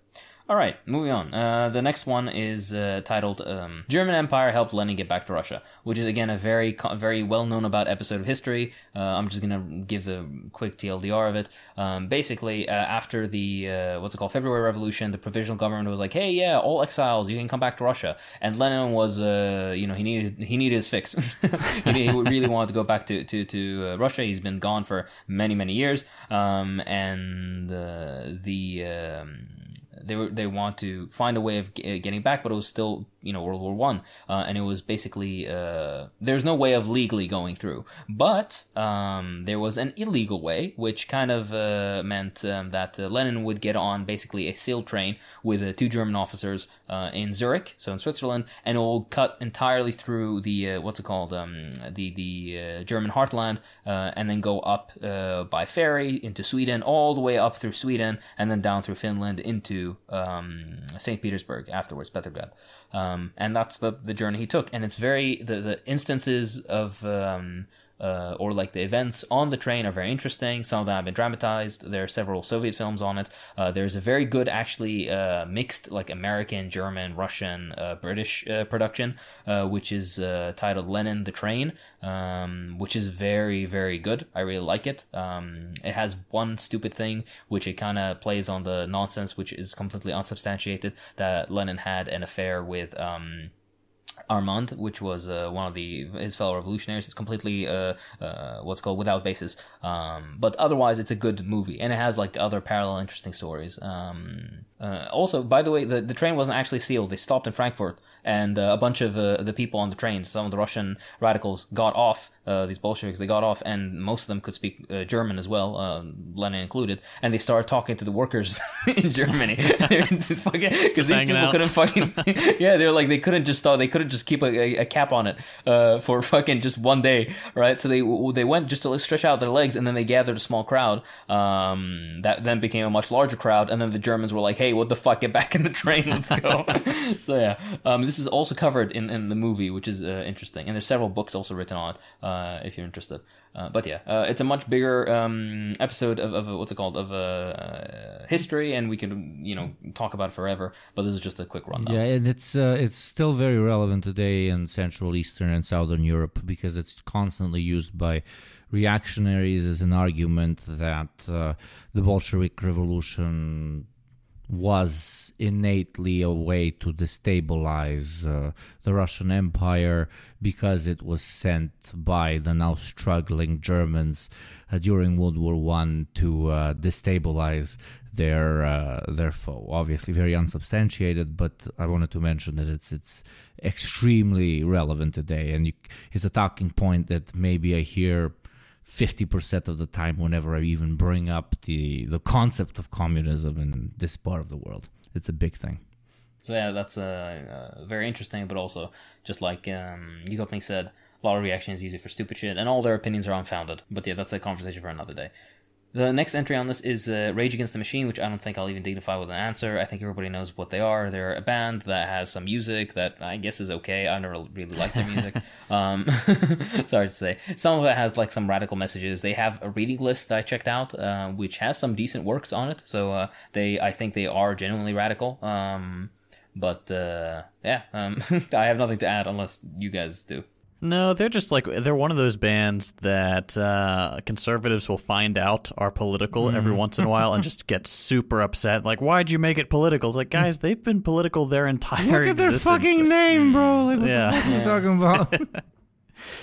All right, moving on. Uh, the next one is uh, titled um, "German Empire Helped Lenin Get Back to Russia," which is again a very very well known about episode of history. Uh, I'm just gonna give the quick TLDR of it. Um, basically, uh, after the uh, what's it called February Revolution, the provisional government was like, "Hey, yeah, all exiles, you can come back to Russia." And Lenin was, uh, you know, he needed he needed his fix. he, really wanted to go back to to to Russia. He's been gone for many many years, um, and the um, they were they want to find a way of getting back, but it was still you know World War One, uh, and it was basically uh, there's no way of legally going through, but um, there was an illegal way, which kind of uh, meant um, that uh, Lenin would get on basically a sail train with uh, two German officers uh, in Zurich, so in Switzerland, and it will cut entirely through the what's it called um, the the German heartland, and then go up by ferry into Sweden, all the way up through Sweden, and then down through Finland into um, St. Petersburg afterwards, Petrograd. Um, and that's the the journey he took. And it's very the the instances of um, uh, or like the events on the train are very interesting. Some of them have been dramatized. There are several Soviet films on it. Uh, there's a very good, actually, uh, mixed like American, German, Russian, uh, British uh, production, uh, which is titled Lenin the Train, um, which is very, very good. I really like it. Um, it has one stupid thing, which it kind of plays on the nonsense, which is completely unsubstantiated, that Lenin had an affair with. Um, Armand, which was uh, one of the his fellow revolutionaries. It's completely uh, uh, what's called without basis. Um, but otherwise, it's a good movie, and it has like other parallel interesting stories. Um, uh, also, by the way, the, the train wasn't actually sealed. They stopped in Frankfurt, and uh, a bunch of uh, the people on the train, some of the Russian radicals, got off. Uh, these Bolsheviks, they got off, and most of them could speak uh, German as well, uh, Lenin included. And they started talking to the workers in Germany because these people out. couldn't fucking yeah. They're like they couldn't just start. They couldn't just keep a, a, a cap on it for fucking just one day, right? So they they went just to stretch out their legs, and then they gathered a small crowd. Um, that then became a much larger crowd, and then the Germans were like, "Hey, what the fuck? Get back in the train. Let's go." so yeah, um, this is also covered in, in the movie, which is uh, interesting, and there's several books also written on it uh, if you're interested. Uh, but yeah, uh, it's a much bigger um, episode of, of what's it called of uh, history, and we can you know talk about it forever. But this is just a quick rundown. Yeah, and it's uh, it's still very relevant today in Central, Eastern, and Southern Europe because it's constantly used by reactionaries as an argument that uh, the Bolshevik Revolution was innately a way to destabilize uh, the Russian Empire because it was sent by the now struggling Germans uh, during World War One to uh, destabilize their uh, their foe. Obviously, very unsubstantiated, but I wanted to mention that it's it's extremely relevant today, and you, it's a talking point that maybe I hear 50% of the time whenever I even bring up the, the concept of communism in this part of the world. It's a big thing. So yeah, that's uh, uh, very interesting, but also just like um, Yugopnik said, a lot of reactions use it for stupid shit, and all their opinions are unfounded. But yeah, that's a conversation for another day. The next entry on this is uh, Rage Against the Machine, which I don't think I'll even dignify with an answer. I think everybody knows what they are. They're a band that has some music that I guess is okay. I never really liked their music. um, sorry to say. Some of it has like some radical messages. They have a reading list that I checked out, uh, which has some decent works on it. So uh, they, I think they are genuinely radical. Um, but uh, yeah, um, I have nothing to add unless you guys do. No, they're just like they're one of those bands that uh, conservatives will find out are political every Mm. once in a while and just get super upset. Like, why'd you make it political? It's like, guys, they've been political their entire Look at their existence. fucking name, bro. Like, what Yeah. the fuck are you talking about?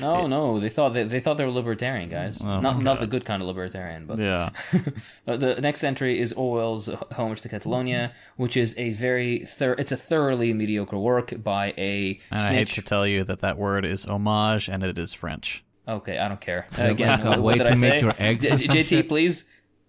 No, no, they thought they, they thought they were libertarian guys. not not the good kind of libertarian, but Yeah, the next entry is Orwell's Homage to Catalonia, which is a very thor- it's a thoroughly mediocre work by a I hate to tell you that that word is homage and it is French. okay, I don't care. Uh, again, like what, what way did I make say? your eggs J- or some JT, please.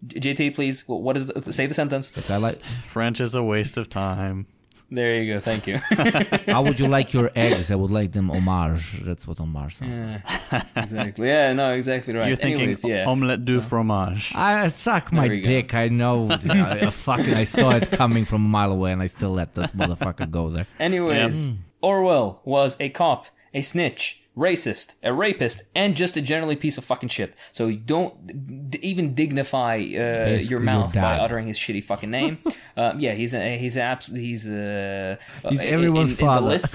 JT, please. What is the, say the sentence? I like. French is a waste of time. There you go. Thank you. How would you like your eggs? I would like them homage. That's what homage sounds. like. exactly. Yeah. No. Exactly right. You're thinking Anyways, yeah. omelette du fromage. I suck my There we go. dick. I know. I, fucking, I saw it coming from a mile away, and I still let this motherfucker go there. Anyways, Orwell was a cop, a snitch, racist, a rapist, and just a generally piece of fucking shit. So you don't d- even dignify uh, your mouth by uttering his shitty fucking name. um, yeah, he's a he's a he's a He's in- everyone's in, in father.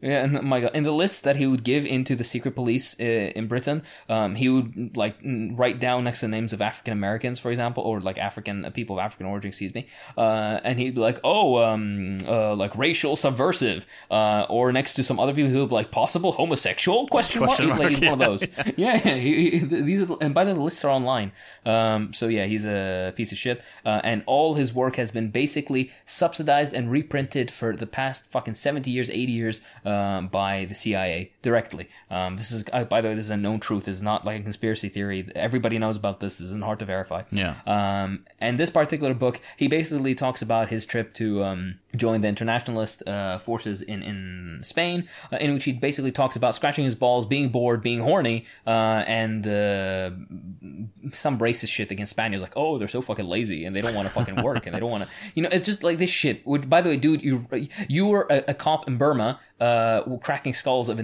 Yeah, and my God, in the list that he would give into the secret police uh, in Britain, um, he would like write down next to the names of African Americans, for example, or like African uh, people of African origin, excuse me, uh, and he'd be like, oh, um, uh, like racial subversive, uh, or next to some other people who would be like possible homosexual question, Question mark, Like, mark, he's one of those. Yeah, yeah. He, he, these are, and by the way, the lists are online. Um, so yeah, he's a piece of shit, uh, and all his work has been basically subsidized and reprinted for the past fucking seventy years, eighty years um, by the CIA directly. Um, this is, uh, by the way, this is a known truth. Is not like a conspiracy theory. Everybody knows about this. This isn't hard to verify. Yeah. Um, and this particular book, he basically talks about his trip to um, join the internationalist uh, forces in in Spain, uh, in which he basically talks about scratching his balls, being bored, being horny, uh, and uh, some racist shit against Spaniards, like oh they're so fucking lazy and they don't want to fucking work and they don't want to, you know, it's just like this shit. Which, by the way, dude, you you were a, a cop in Burma, uh, cracking skulls of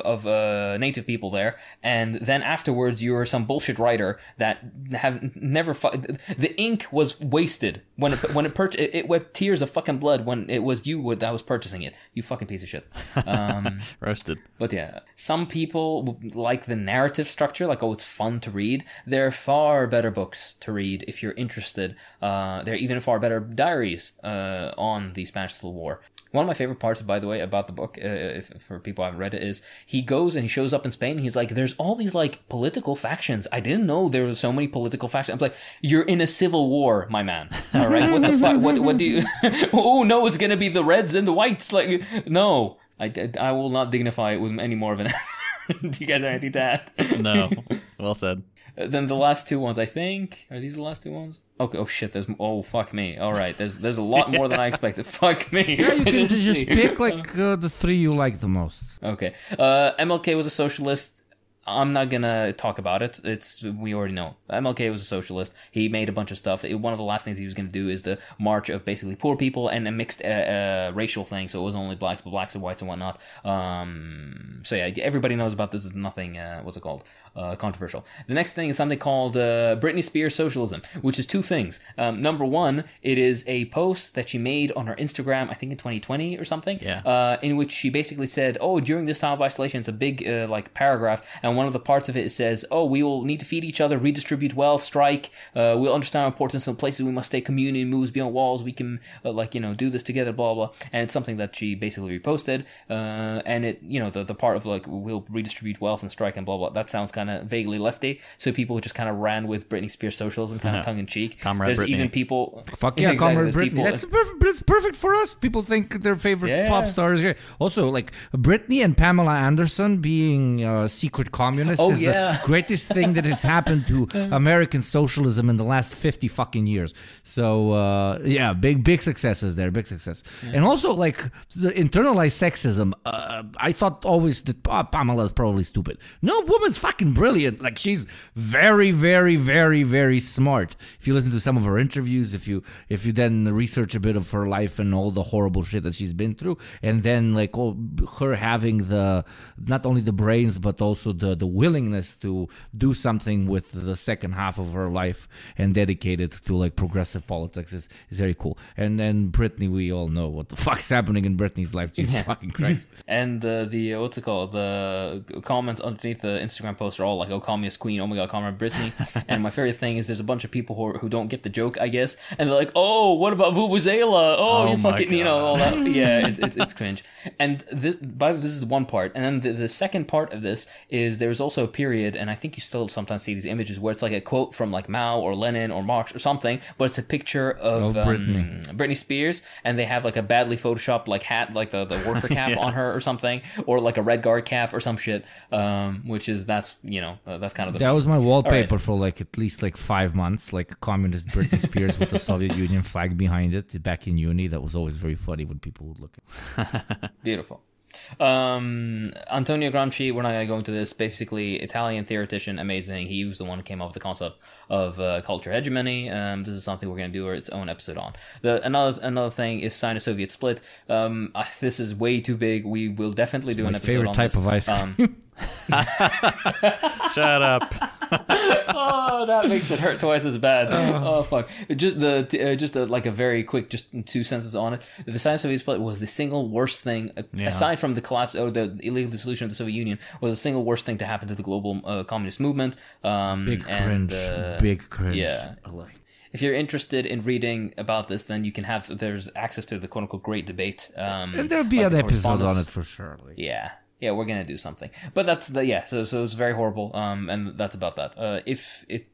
of uh, native people there, and then afterwards you're some bullshit writer that have never fu- the ink was wasted when it when it, pur- it it wept tears of fucking blood when it was you that was purchasing it. You fucking piece of shit. Um, Roasted. but yeah, some people like the narrative structure, like oh, it's fun to read. There are far better books to read if you're interested. Uh, there are even far better diaries uh, on the Spanish Civil War. One of my favorite parts, by the way, about the book, uh, if, for people who haven't read it, is he goes and he shows up in Spain. he's like, "There's all these like political factions. I didn't know there were so many political factions." I'm like, "You're in a civil war, my man. All right, what the fuck? What what do you? oh no, it's gonna be the reds and the whites. Like, no, I, I will not dignify it with any more of an answer. do you guys have anything to add? No. Well said. Then the last two ones, I think, are these the last two ones? Okay. Oh shit. There's oh fuck me. All right. There's there's a lot more than I expected. fuck me. Yeah, you can just, just pick like uh, the three you like the most. Okay. Uh, MLK was a socialist. I'm not gonna talk about it. It's we already know. MLK was a socialist. He made a bunch of stuff. It- one of the last things he was gonna do is the march of basically poor people and a mixed uh, uh, racial thing. So it wasn't only blacks, but blacks and whites and whatnot. Um, so yeah, everybody knows about this. Is nothing. Uh, what's it called? Uh, controversial. The next thing is something called uh, Britney Spears socialism, which is two things. Um, number one, it is a post that she made on her Instagram, I think in 2020 or something Yeah. uh, in which she basically said, "Oh, during this time of isolation, it's a big uh, like paragraph, and one of the parts of it says, "Oh, we will need to feed each other, redistribute wealth, strike. Uh, we'll understand our importance in places we must stay. Community moves beyond walls. We can uh, like you know do this together, blah blah." And it's something that she basically reposted, uh, and it you know the the part of like we'll redistribute wealth and strike and blah blah. That sounds kind of vaguely lefty, so people just kind of ran with Britney Spears socialism, kind of tongue in cheek. Comrade There's Britney. even people. Fuck yeah, Exactly, Comrade Britney. people- That's perfect, it's perfect for us. People think their favorite Yeah. pop stars. Yeah. Also, like Britney and Pamela Anderson being uh, secret communists Oh, is yeah. the greatest thing that has happened to American socialism in the last fifty fucking years. So uh, yeah, big big successes there, big success. And also like the internalized sexism. Uh, I thought always that oh, is probably stupid. No, woman's fucking brilliant. Like she's very, very, very, very smart. If you listen to some of her interviews, if you if you then research a bit of her life and all the horrible shit that she's been through, and then like oh, her having the not only the brains but also the the willingness to do something with the second half of her life and dedicate it to like progressive politics is, is very cool. And then Britney, we all know what the fuck's happening in Britney's life. Jesus fucking Christ. And uh, the what's it called? The comments underneath the Instagram post are all like, "Oh, call me a queen." Oh my god, call me Britney. and my favorite thing is there's a bunch of people who, are, who don't get the joke, I guess, and they're like, "Oh, what about Vuvuzela? Oh, Oh you fucking, you know, all that." Yeah, it, it's it's cringe. And this, by the this is one part, and then the, the second part of this is there's also a period, and I think you still sometimes see these images where it's like a quote from like Mao or Lenin or Marx or something, but it's a picture of Britney. um, Britney Spears, and they have like a badly photoshopped like hat, like the, the worker cap on her or something, or like a red guard cap or some shit. Um, which is that's you know uh, that's kind of the That was my wallpaper for like at least like five months, like communist Britney Spears with the Soviet Union flag behind it back in uni. That was always very funny when people would look at beautiful. Um, Antonio Gramsci, we're not going to go into this. Basically, Italian theoretician, amazing. He was the one who came up with the concept of uh, culture hegemony. Um, this is something we're going to do its own episode on. The another another thing is Sino-Soviet split. Um, uh, this is way too big. We will definitely do My an episode favorite on type this. of ice cream. Shut up. oh, that makes it hurt twice as bad. Oh, fuck! Just the uh, just a, like a very quick, just two sentences on it. The Sino-Soviet split was the single worst thing, uh, aside from the collapse or the illegal dissolution of the Soviet Union, was the single worst thing to happen to the global uh, communist movement. Um, Big and, cringe. uh, Big cringe. yeah. Alike. If you're interested in reading about this, then you can have there's access to the quote unquote great debate. Um, And there'll be like an the episode on it for sure. Like, Yeah. Yeah, we're gonna do something, but that's the yeah. So so it's very horrible, um, and that's about that. Uh, if it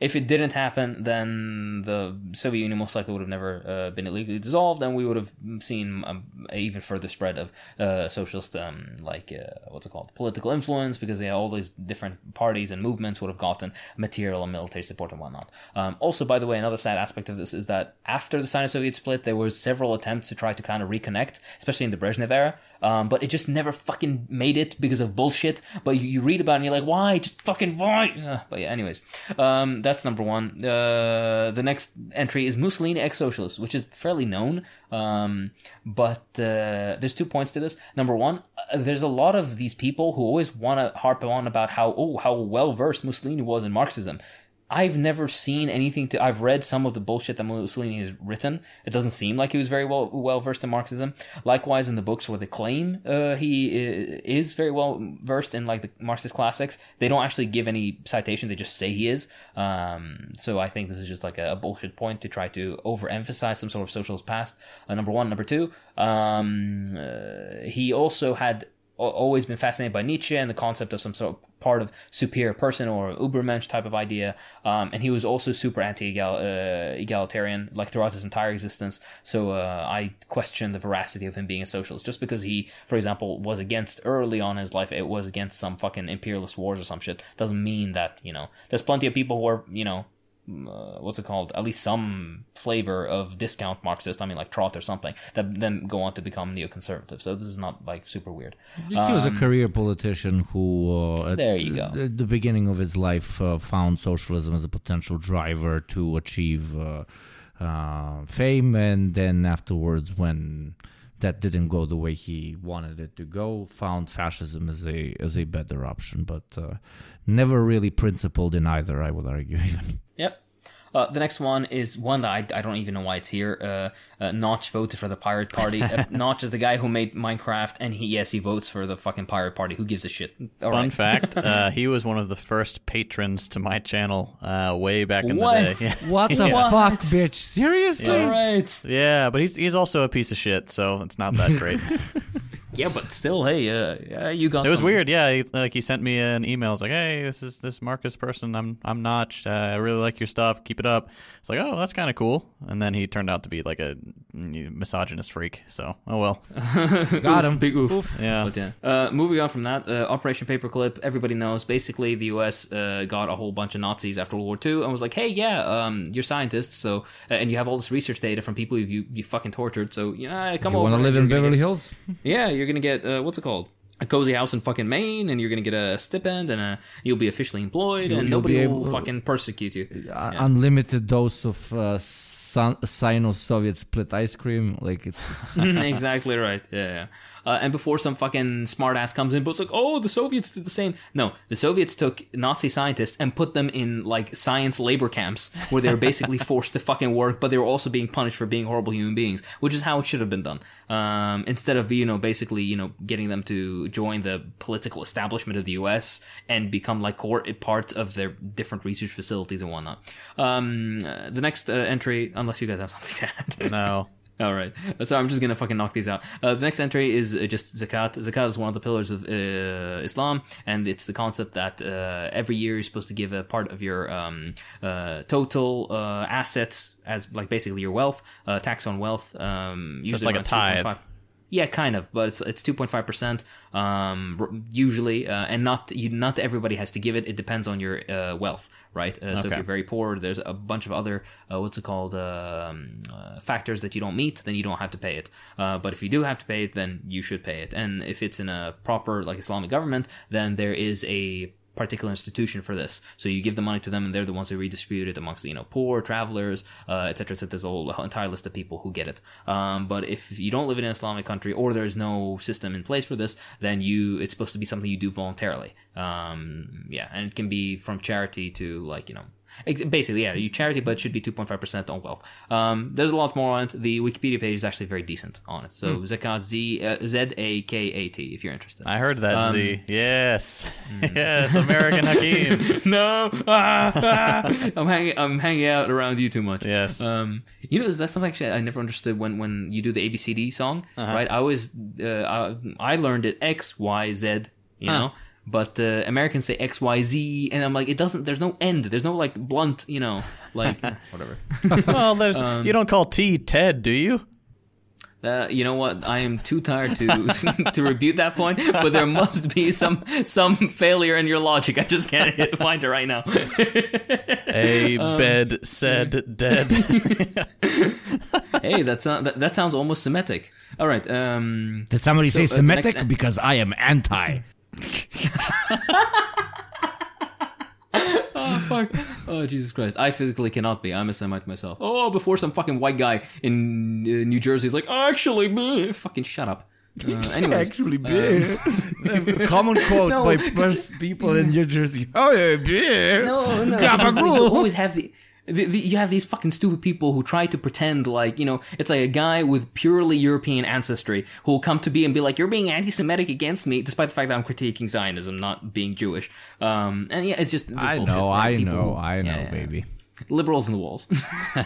if it didn't happen, then the Soviet Union most likely would have never uh, been illegally dissolved, and we would have seen um, even further spread of uh, socialist um, like uh, what's it called political influence because yeah, all these different parties and movements would have gotten material and military support and whatnot. Um, also, by the way, another sad aspect of this is that after the Sino-Soviet split, there were several attempts to try to kind of reconnect, especially in the Brezhnev era, um, but it just never fucking made it because of bullshit. But you, you read about it and you're like, why? Just fucking why? Uh, but yeah, anyways, um, that's number one. Uh, the next entry is Mussolini ex-socialist, which is fairly known. Um, but uh, there's two points to this. Number one, uh, there's a lot of these people who always want to harp on about how oh how well versed Mussolini was in Marxism. I've never seen anything to. I've read some of the bullshit that Mussolini has written. It doesn't seem like he was very well well versed in Marxism. Likewise, in the books where they claim uh, he is very well versed in like the Marxist classics, they don't actually give any citation. They just say he is. Um, so I think this is just like a, a, bullshit point to try to overemphasize some sort of socialist past. Uh, number one, number two. Um, uh, he also had always been fascinated by Nietzsche and the concept of some sort of part of superior person or Ubermensch type of idea. Um, and he was also super anti-egalitarian, uh, like throughout his entire existence. So uh, I question the veracity of him being a socialist. Just because he, for example, was against early on his life, it was against some fucking imperialist wars or some shit, doesn't mean that, you know, there's plenty of people who are, you know, uh, what's it called? At least some flavor of discount Marxist. I mean, like Trot or something that then go on to become neoconservative. So this is not like super weird. He um, was a um, career politician who, uh, there you go, at the beginning of his life, uh, found socialism as a potential driver to achieve uh, uh, fame, and then afterwards, when that didn't go the way he wanted it to go, found fascism as a as a better option, but uh, never really principled in either. I would argue even. Yep. Uh, the next one is one that I, I don't even know why it's here. Uh, uh, Notch voted for the Pirate Party. Uh, Notch is the guy who made Minecraft, and he yes he votes for the fucking Pirate Party. Who gives a shit? All Fun right. fact: uh, he was one of the first patrons to my channel uh, way back in what? the day. What the yeah. fuck, bitch? Seriously? Yeah. All right. Yeah, but he's he's also a piece of shit, so it's not that great. Yeah, but still, hey, uh, yeah, you got. It was some... weird. Yeah, he, like he sent me an email. It's like, hey, this is this Markus Persson. I'm I'm Notch. Uh, I really like your stuff. Keep it up. It's like, oh, that's kind of cool. And then he turned out to be like a misogynist freak. So, oh well. got him. Big oof. oof. Yeah. But, yeah. Uh, moving on from that, uh, Operation Paperclip. Everybody knows. Basically, the U.S. Uh, got a whole bunch of Nazis after World War II and was like, hey, yeah, um, you're scientists, so uh, and you have all this research data from people you you fucking tortured. So yeah, come you over. Want to live in Beverly Hills? Yeah, you're gonna get what's it called? a cozy house in fucking Maine, and you're gonna get a stipend, and a, you'll be officially employed, you'll, and nobody able, will fucking persecute you. Uh, yeah. Unlimited dose of uh, Sino-Soviet split ice cream, like it's, it's... exactly right. Yeah, yeah uh, and before some fucking smartass comes in, but it's like, oh, the Soviets did the same. No, the Soviets took Nazi scientists and put them in like science labor camps where they were basically forced to fucking work, but they were also being punished for being horrible human beings, which is how it should have been done. Um, instead of you know basically you know getting them to join the political establishment of the U.S. and become like core parts of their different research facilities and whatnot. Um, uh, the next uh, entry, unless you guys have something to add. No. All right. So I'm just gonna fucking knock these out. Uh, the next entry is uh, just zakat. Zakat is one of the pillars of uh, Islam, and it's the concept that uh, every year you're supposed to give a part of your um, uh, total uh, assets as like basically your wealth, tax on wealth. Um, so it's like a tithe. Yeah, kind of, but it's it's two point five percent um, usually, uh, and not you, not everybody has to give it. It depends on your uh, wealth, right? Uh, so if you're very poor, there's a bunch of other uh, what's it called um, uh, factors that you don't meet, then you don't have to pay it. Uh, but if you do have to pay it, then you should pay it. And if it's in a proper like Islamic government, then there is a particular institution for this. So you give the money to them, and they're the ones who redistribute it amongst you know poor travelers, uh, etc. etc. There's a whole entire list of people who get it. Um, but if you don't live in an Islamic country or there's no system in place for this, then you it's supposed to be something you do voluntarily. Um, yeah, and it can be from charity to like you know Basically, yeah, you charity, but it should be 2.5% on wealth. Um, there's a lot more on it. The Wikipedia page is actually very decent on it. So mm. Zakat, Z uh, Z A K A T, if you're interested. I heard that um, Z. Yes, mm. yes, American Hakim. no, ah, ah. I'm hanging, I'm hanging out around you too much. Yes. Um, you know, that's something actually I never understood when when you do the ABCD song, uh-huh. right? I always, uh, I, I learned it X Y Z. You huh. know but uh, Americans say X Y Z, and I'm like, it doesn't. There's no end. There's no like blunt, you know, like whatever. well, there's um, you don't call T Ted, do you? Uh, you know what? I am too tired to to rebuke that point, but there must be some some failure in your logic. I just can't find it right now. A um, bed said dead. hey, that's not, that, that sounds almost Semitic. All right. Um, Did somebody so, say uh, Semitic? Next... Because I am anti. Oh fuck! Oh Jesus Christ! I physically cannot be. I'm a Semite myself. Oh, before some fucking white guy in uh, New Jersey is like, actually, fucking shut up. Uh, anyways, Actually, beer. A common quote No, by first people in New Jersey. Oh, yeah, beer. No, no. because like, you always have the, the, the. You have these fucking stupid people who try to pretend like you know it's like a guy with purely European ancestry who will come to be and be like, "You're being anti-Semitic against me," despite the fact that I'm critiquing Zionism, not being Jewish. Um, and yeah, it's just. just I bullshit, know, right? I know, who- I know, yeah, yeah. baby. liberals in the walls.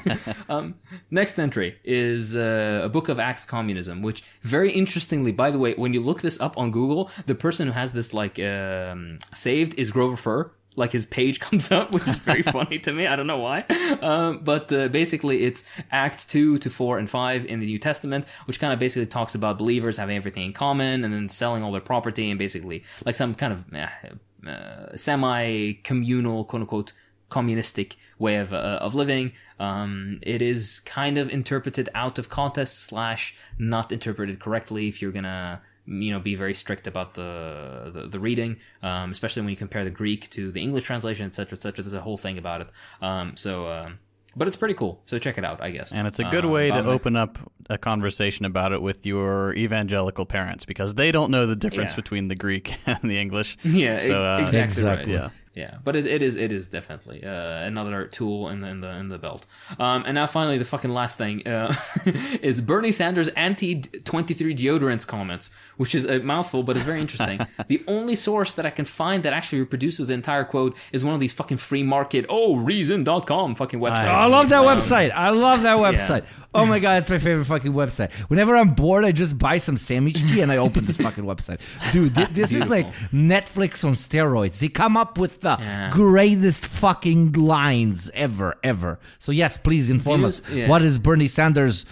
um, next entry is uh, a book of Acts Communism, which very interestingly, by the way, when you look this up on Google, the person who has this like um, saved is Grover Furr. Like his page comes up, which is very funny to me. I don't know why, um, but uh, basically it's Acts two to four and five in the New Testament, which kind of basically talks about believers having everything in common and then selling all their property and basically like some kind of uh, uh, semi-communal, quote unquote, communistic way of uh, of living. Um, it is kind of interpreted out of context slash not interpreted correctly. If you're gonna you know be very strict about the the, the reading, um, especially when you compare the Greek to the English translation, etc., etc. There's a whole thing about it. Um, so. Um, but it's pretty cool, so check it out, I guess. And it's a good Uh, way to about- open up a conversation about it with your evangelical parents because they don't know the difference Yeah. between the Greek and the English. Yeah, So, uh, exactly, Exactly. right. Yeah. Yeah, but it, it is it is definitely uh, another tool in the in the in the belt. Um, and now finally the fucking last thing uh, is Bernie Sanders anti twenty three deodorants comments, which is a mouthful, but it's very interesting. the only source that I can find that actually reproduces the entire quote is one of these fucking free market oh reason.com fucking websites. I love that Um, website. I love that website. Oh my god, it's my favorite fucking website. Whenever I'm bored, I just buy some sandwich key and I open this fucking website. Dude, thi- this is like Netflix on steroids. They come up with the Yeah. greatest fucking lines ever, ever. So yes, please inform Use- us. yeah. What is Bernie Sanders?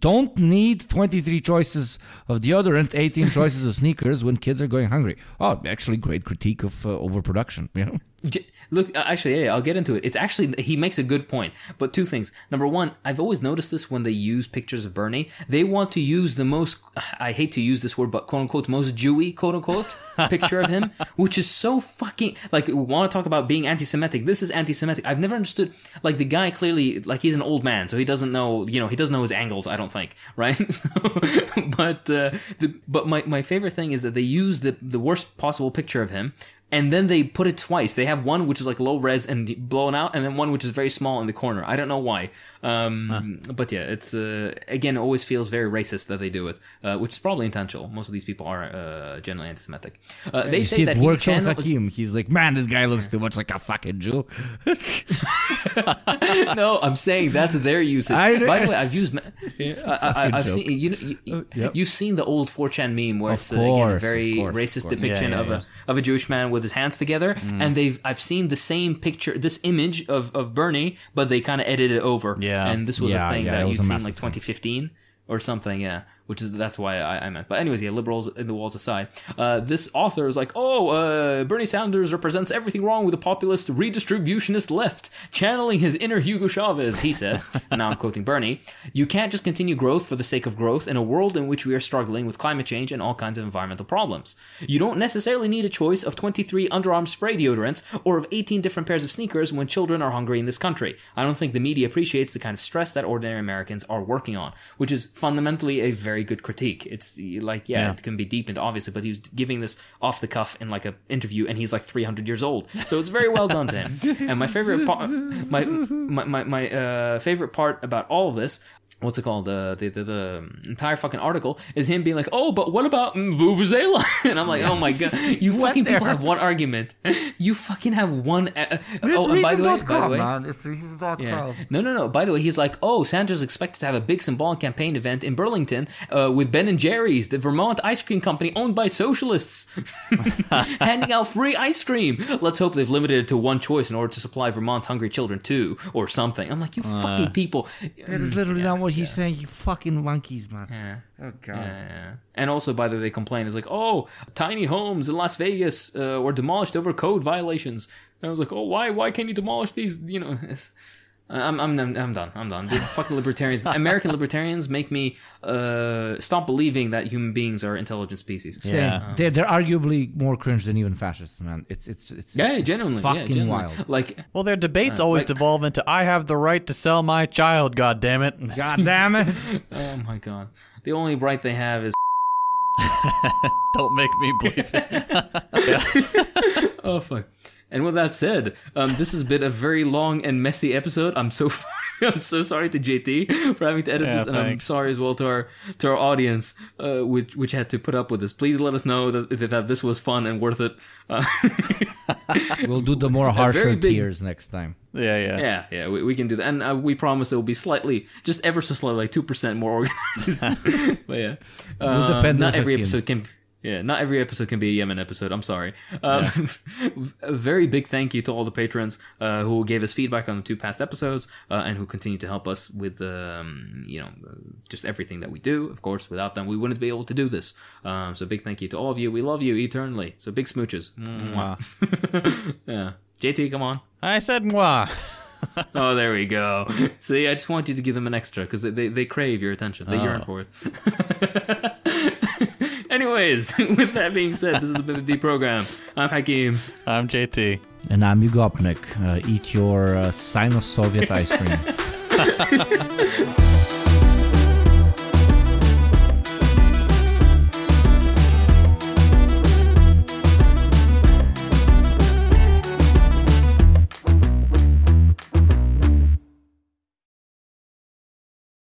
Don't need 23 choices of deodorant, 18 choices of sneakers when kids are going hungry. Oh, actually, great critique of uh, overproduction. You know? Look, actually, yeah, yeah, I'll get into it. It's actually he makes a good point. But two things. Number one, I've always noticed this when they use pictures of Bernie, they want to use the most. I hate to use this word, but quote unquote most Jewy quote unquote picture of him, which is so fucking like. We want to talk about being anti-Semitic. This is anti-Semitic. I've never understood. Like the guy clearly, like he's an old man, so he doesn't know. You know, he doesn't know his angles. I don't think, right? So, but uh, the but my my favorite thing is that they use the the worst possible picture of him and then they put it twice. They have one which is like low res and blown out, and then one which is very small in the corner. I don't know why, um, but yeah, it's uh, again it always feels very racist that they do it, uh, which is probably intentional. Most of these people are uh, generally anti-Semitic. Uh, they You say see, that it he works on Hakim. He's like, man, this guy looks too much like a fucking Jew. no, I'm saying that's their usage. I know. By the way, I've used. I, I, I, I've joke. seen you. you, you yep. You've seen the old 4chan meme where Of it's uh, again, a very course, racist course. depiction Yeah, yeah, of yeah. a of a Jewish man with his hands together, and they've I've seen the same picture, this image of of Bernie, but they kind of edited it over. Yeah. and this was Yeah, a thing yeah, that you'd seen like thing. 2015 or something. Yeah. Which is that's why I, I meant. But anyways, yeah, liberals in the walls aside, uh, this author is like, oh, uh, Bernie Sanders represents everything wrong with the populist redistributionist left, channeling his inner Hugo Chavez. He said, and now I'm quoting Bernie, "You can't just continue growth for the sake of growth in a world in which we are struggling with climate change and all kinds of environmental problems. You don't necessarily need a choice of 23 underarm spray deodorants or of 18 different pairs of sneakers when children are hungry in this country. I don't think the media appreciates the kind of stress that ordinary Americans are working on, which is fundamentally a very good critique. It's like, yeah, Yeah. it can be deepened, obviously, but he was giving this off the cuff in like a interview, and he's like 300 years old, so it's very well done to him. And my favorite part, my my my, my uh, favorite part about all of this. What's it called? Uh, the, the the entire fucking article is him being like, "Oh, but what about Vuvuzela?" and I'm like, "Oh my god, you fucking people have one argument. You fucking have one." Uh, uh, it's oh, and by the way, by the way, man. It's reason.com. yeah. No, no, no. By the way, he's like, oh, Sanders expected to have a big symbolic campaign event in Burlington uh, with Ben and Jerry's, the Vermont ice cream company owned by socialists, handing out free ice cream. Let's hope they've limited it to one choice in order to supply Vermont's hungry children too, or something. I'm like, you fucking people. That is literally not what he's saying. You fucking monkeys, man. Yeah. Oh god. Yeah. And also, by the way, they complain. It's like, oh, tiny homes in Las Vegas uh, were demolished over code violations. And I was like, oh, why? Why can't you demolish these? You know, I'm, I'm, I'm, I'm done. I'm done. The fucking libertarians, American libertarians, make me uh, stop believing that human beings are intelligent species. Same. Yeah. They're, they're arguably more cringe than even fascists, man. It's it's it's Yeah, it's genuinely, fucking yeah, genuinely. wild. Like, Well, their debates always like- devolve into "I have the right to sell my child." God damn it! God damn it! oh my god, the only right they have is Don't make me believe it. Oh fuck. And with that said, um, this has been a very long and messy episode. I'm so I'm so sorry to JT for having to edit Yeah, this, and I'm sorry as well to our to our audience, uh, which which had to put up with this. Please let us know that that, that this was fun and worth it. Uh, We'll do the more harsher big- tears next time. Yeah, yeah. yeah, yeah, we, we can do that, and uh, we promise it will be slightly, just ever so slightly, like two percent more organized. but yeah, Will Um, depend not on every Hakim. episode can. Yeah, not every episode can be a Yemen episode. I'm sorry. Um, a very big thank you to all the patrons uh, who gave us feedback on the two past episodes uh, and who continue to help us with, um, you know, just everything that we do. Of course, without them, we wouldn't be able to do this. Um, so big thank you to all of you. We love you eternally. So big smooches. Mwah. yeah. JT, come on. I said moi. Oh, there we go. See, I just want you to give them an extra because they, they, they crave your attention. They yearn for it. Anyways, with that being said, this has been the Deprogram. I'm Hakim. I'm JT. And I'm Yugopnik. Uh, eat your uh, Sino-Soviet ice cream.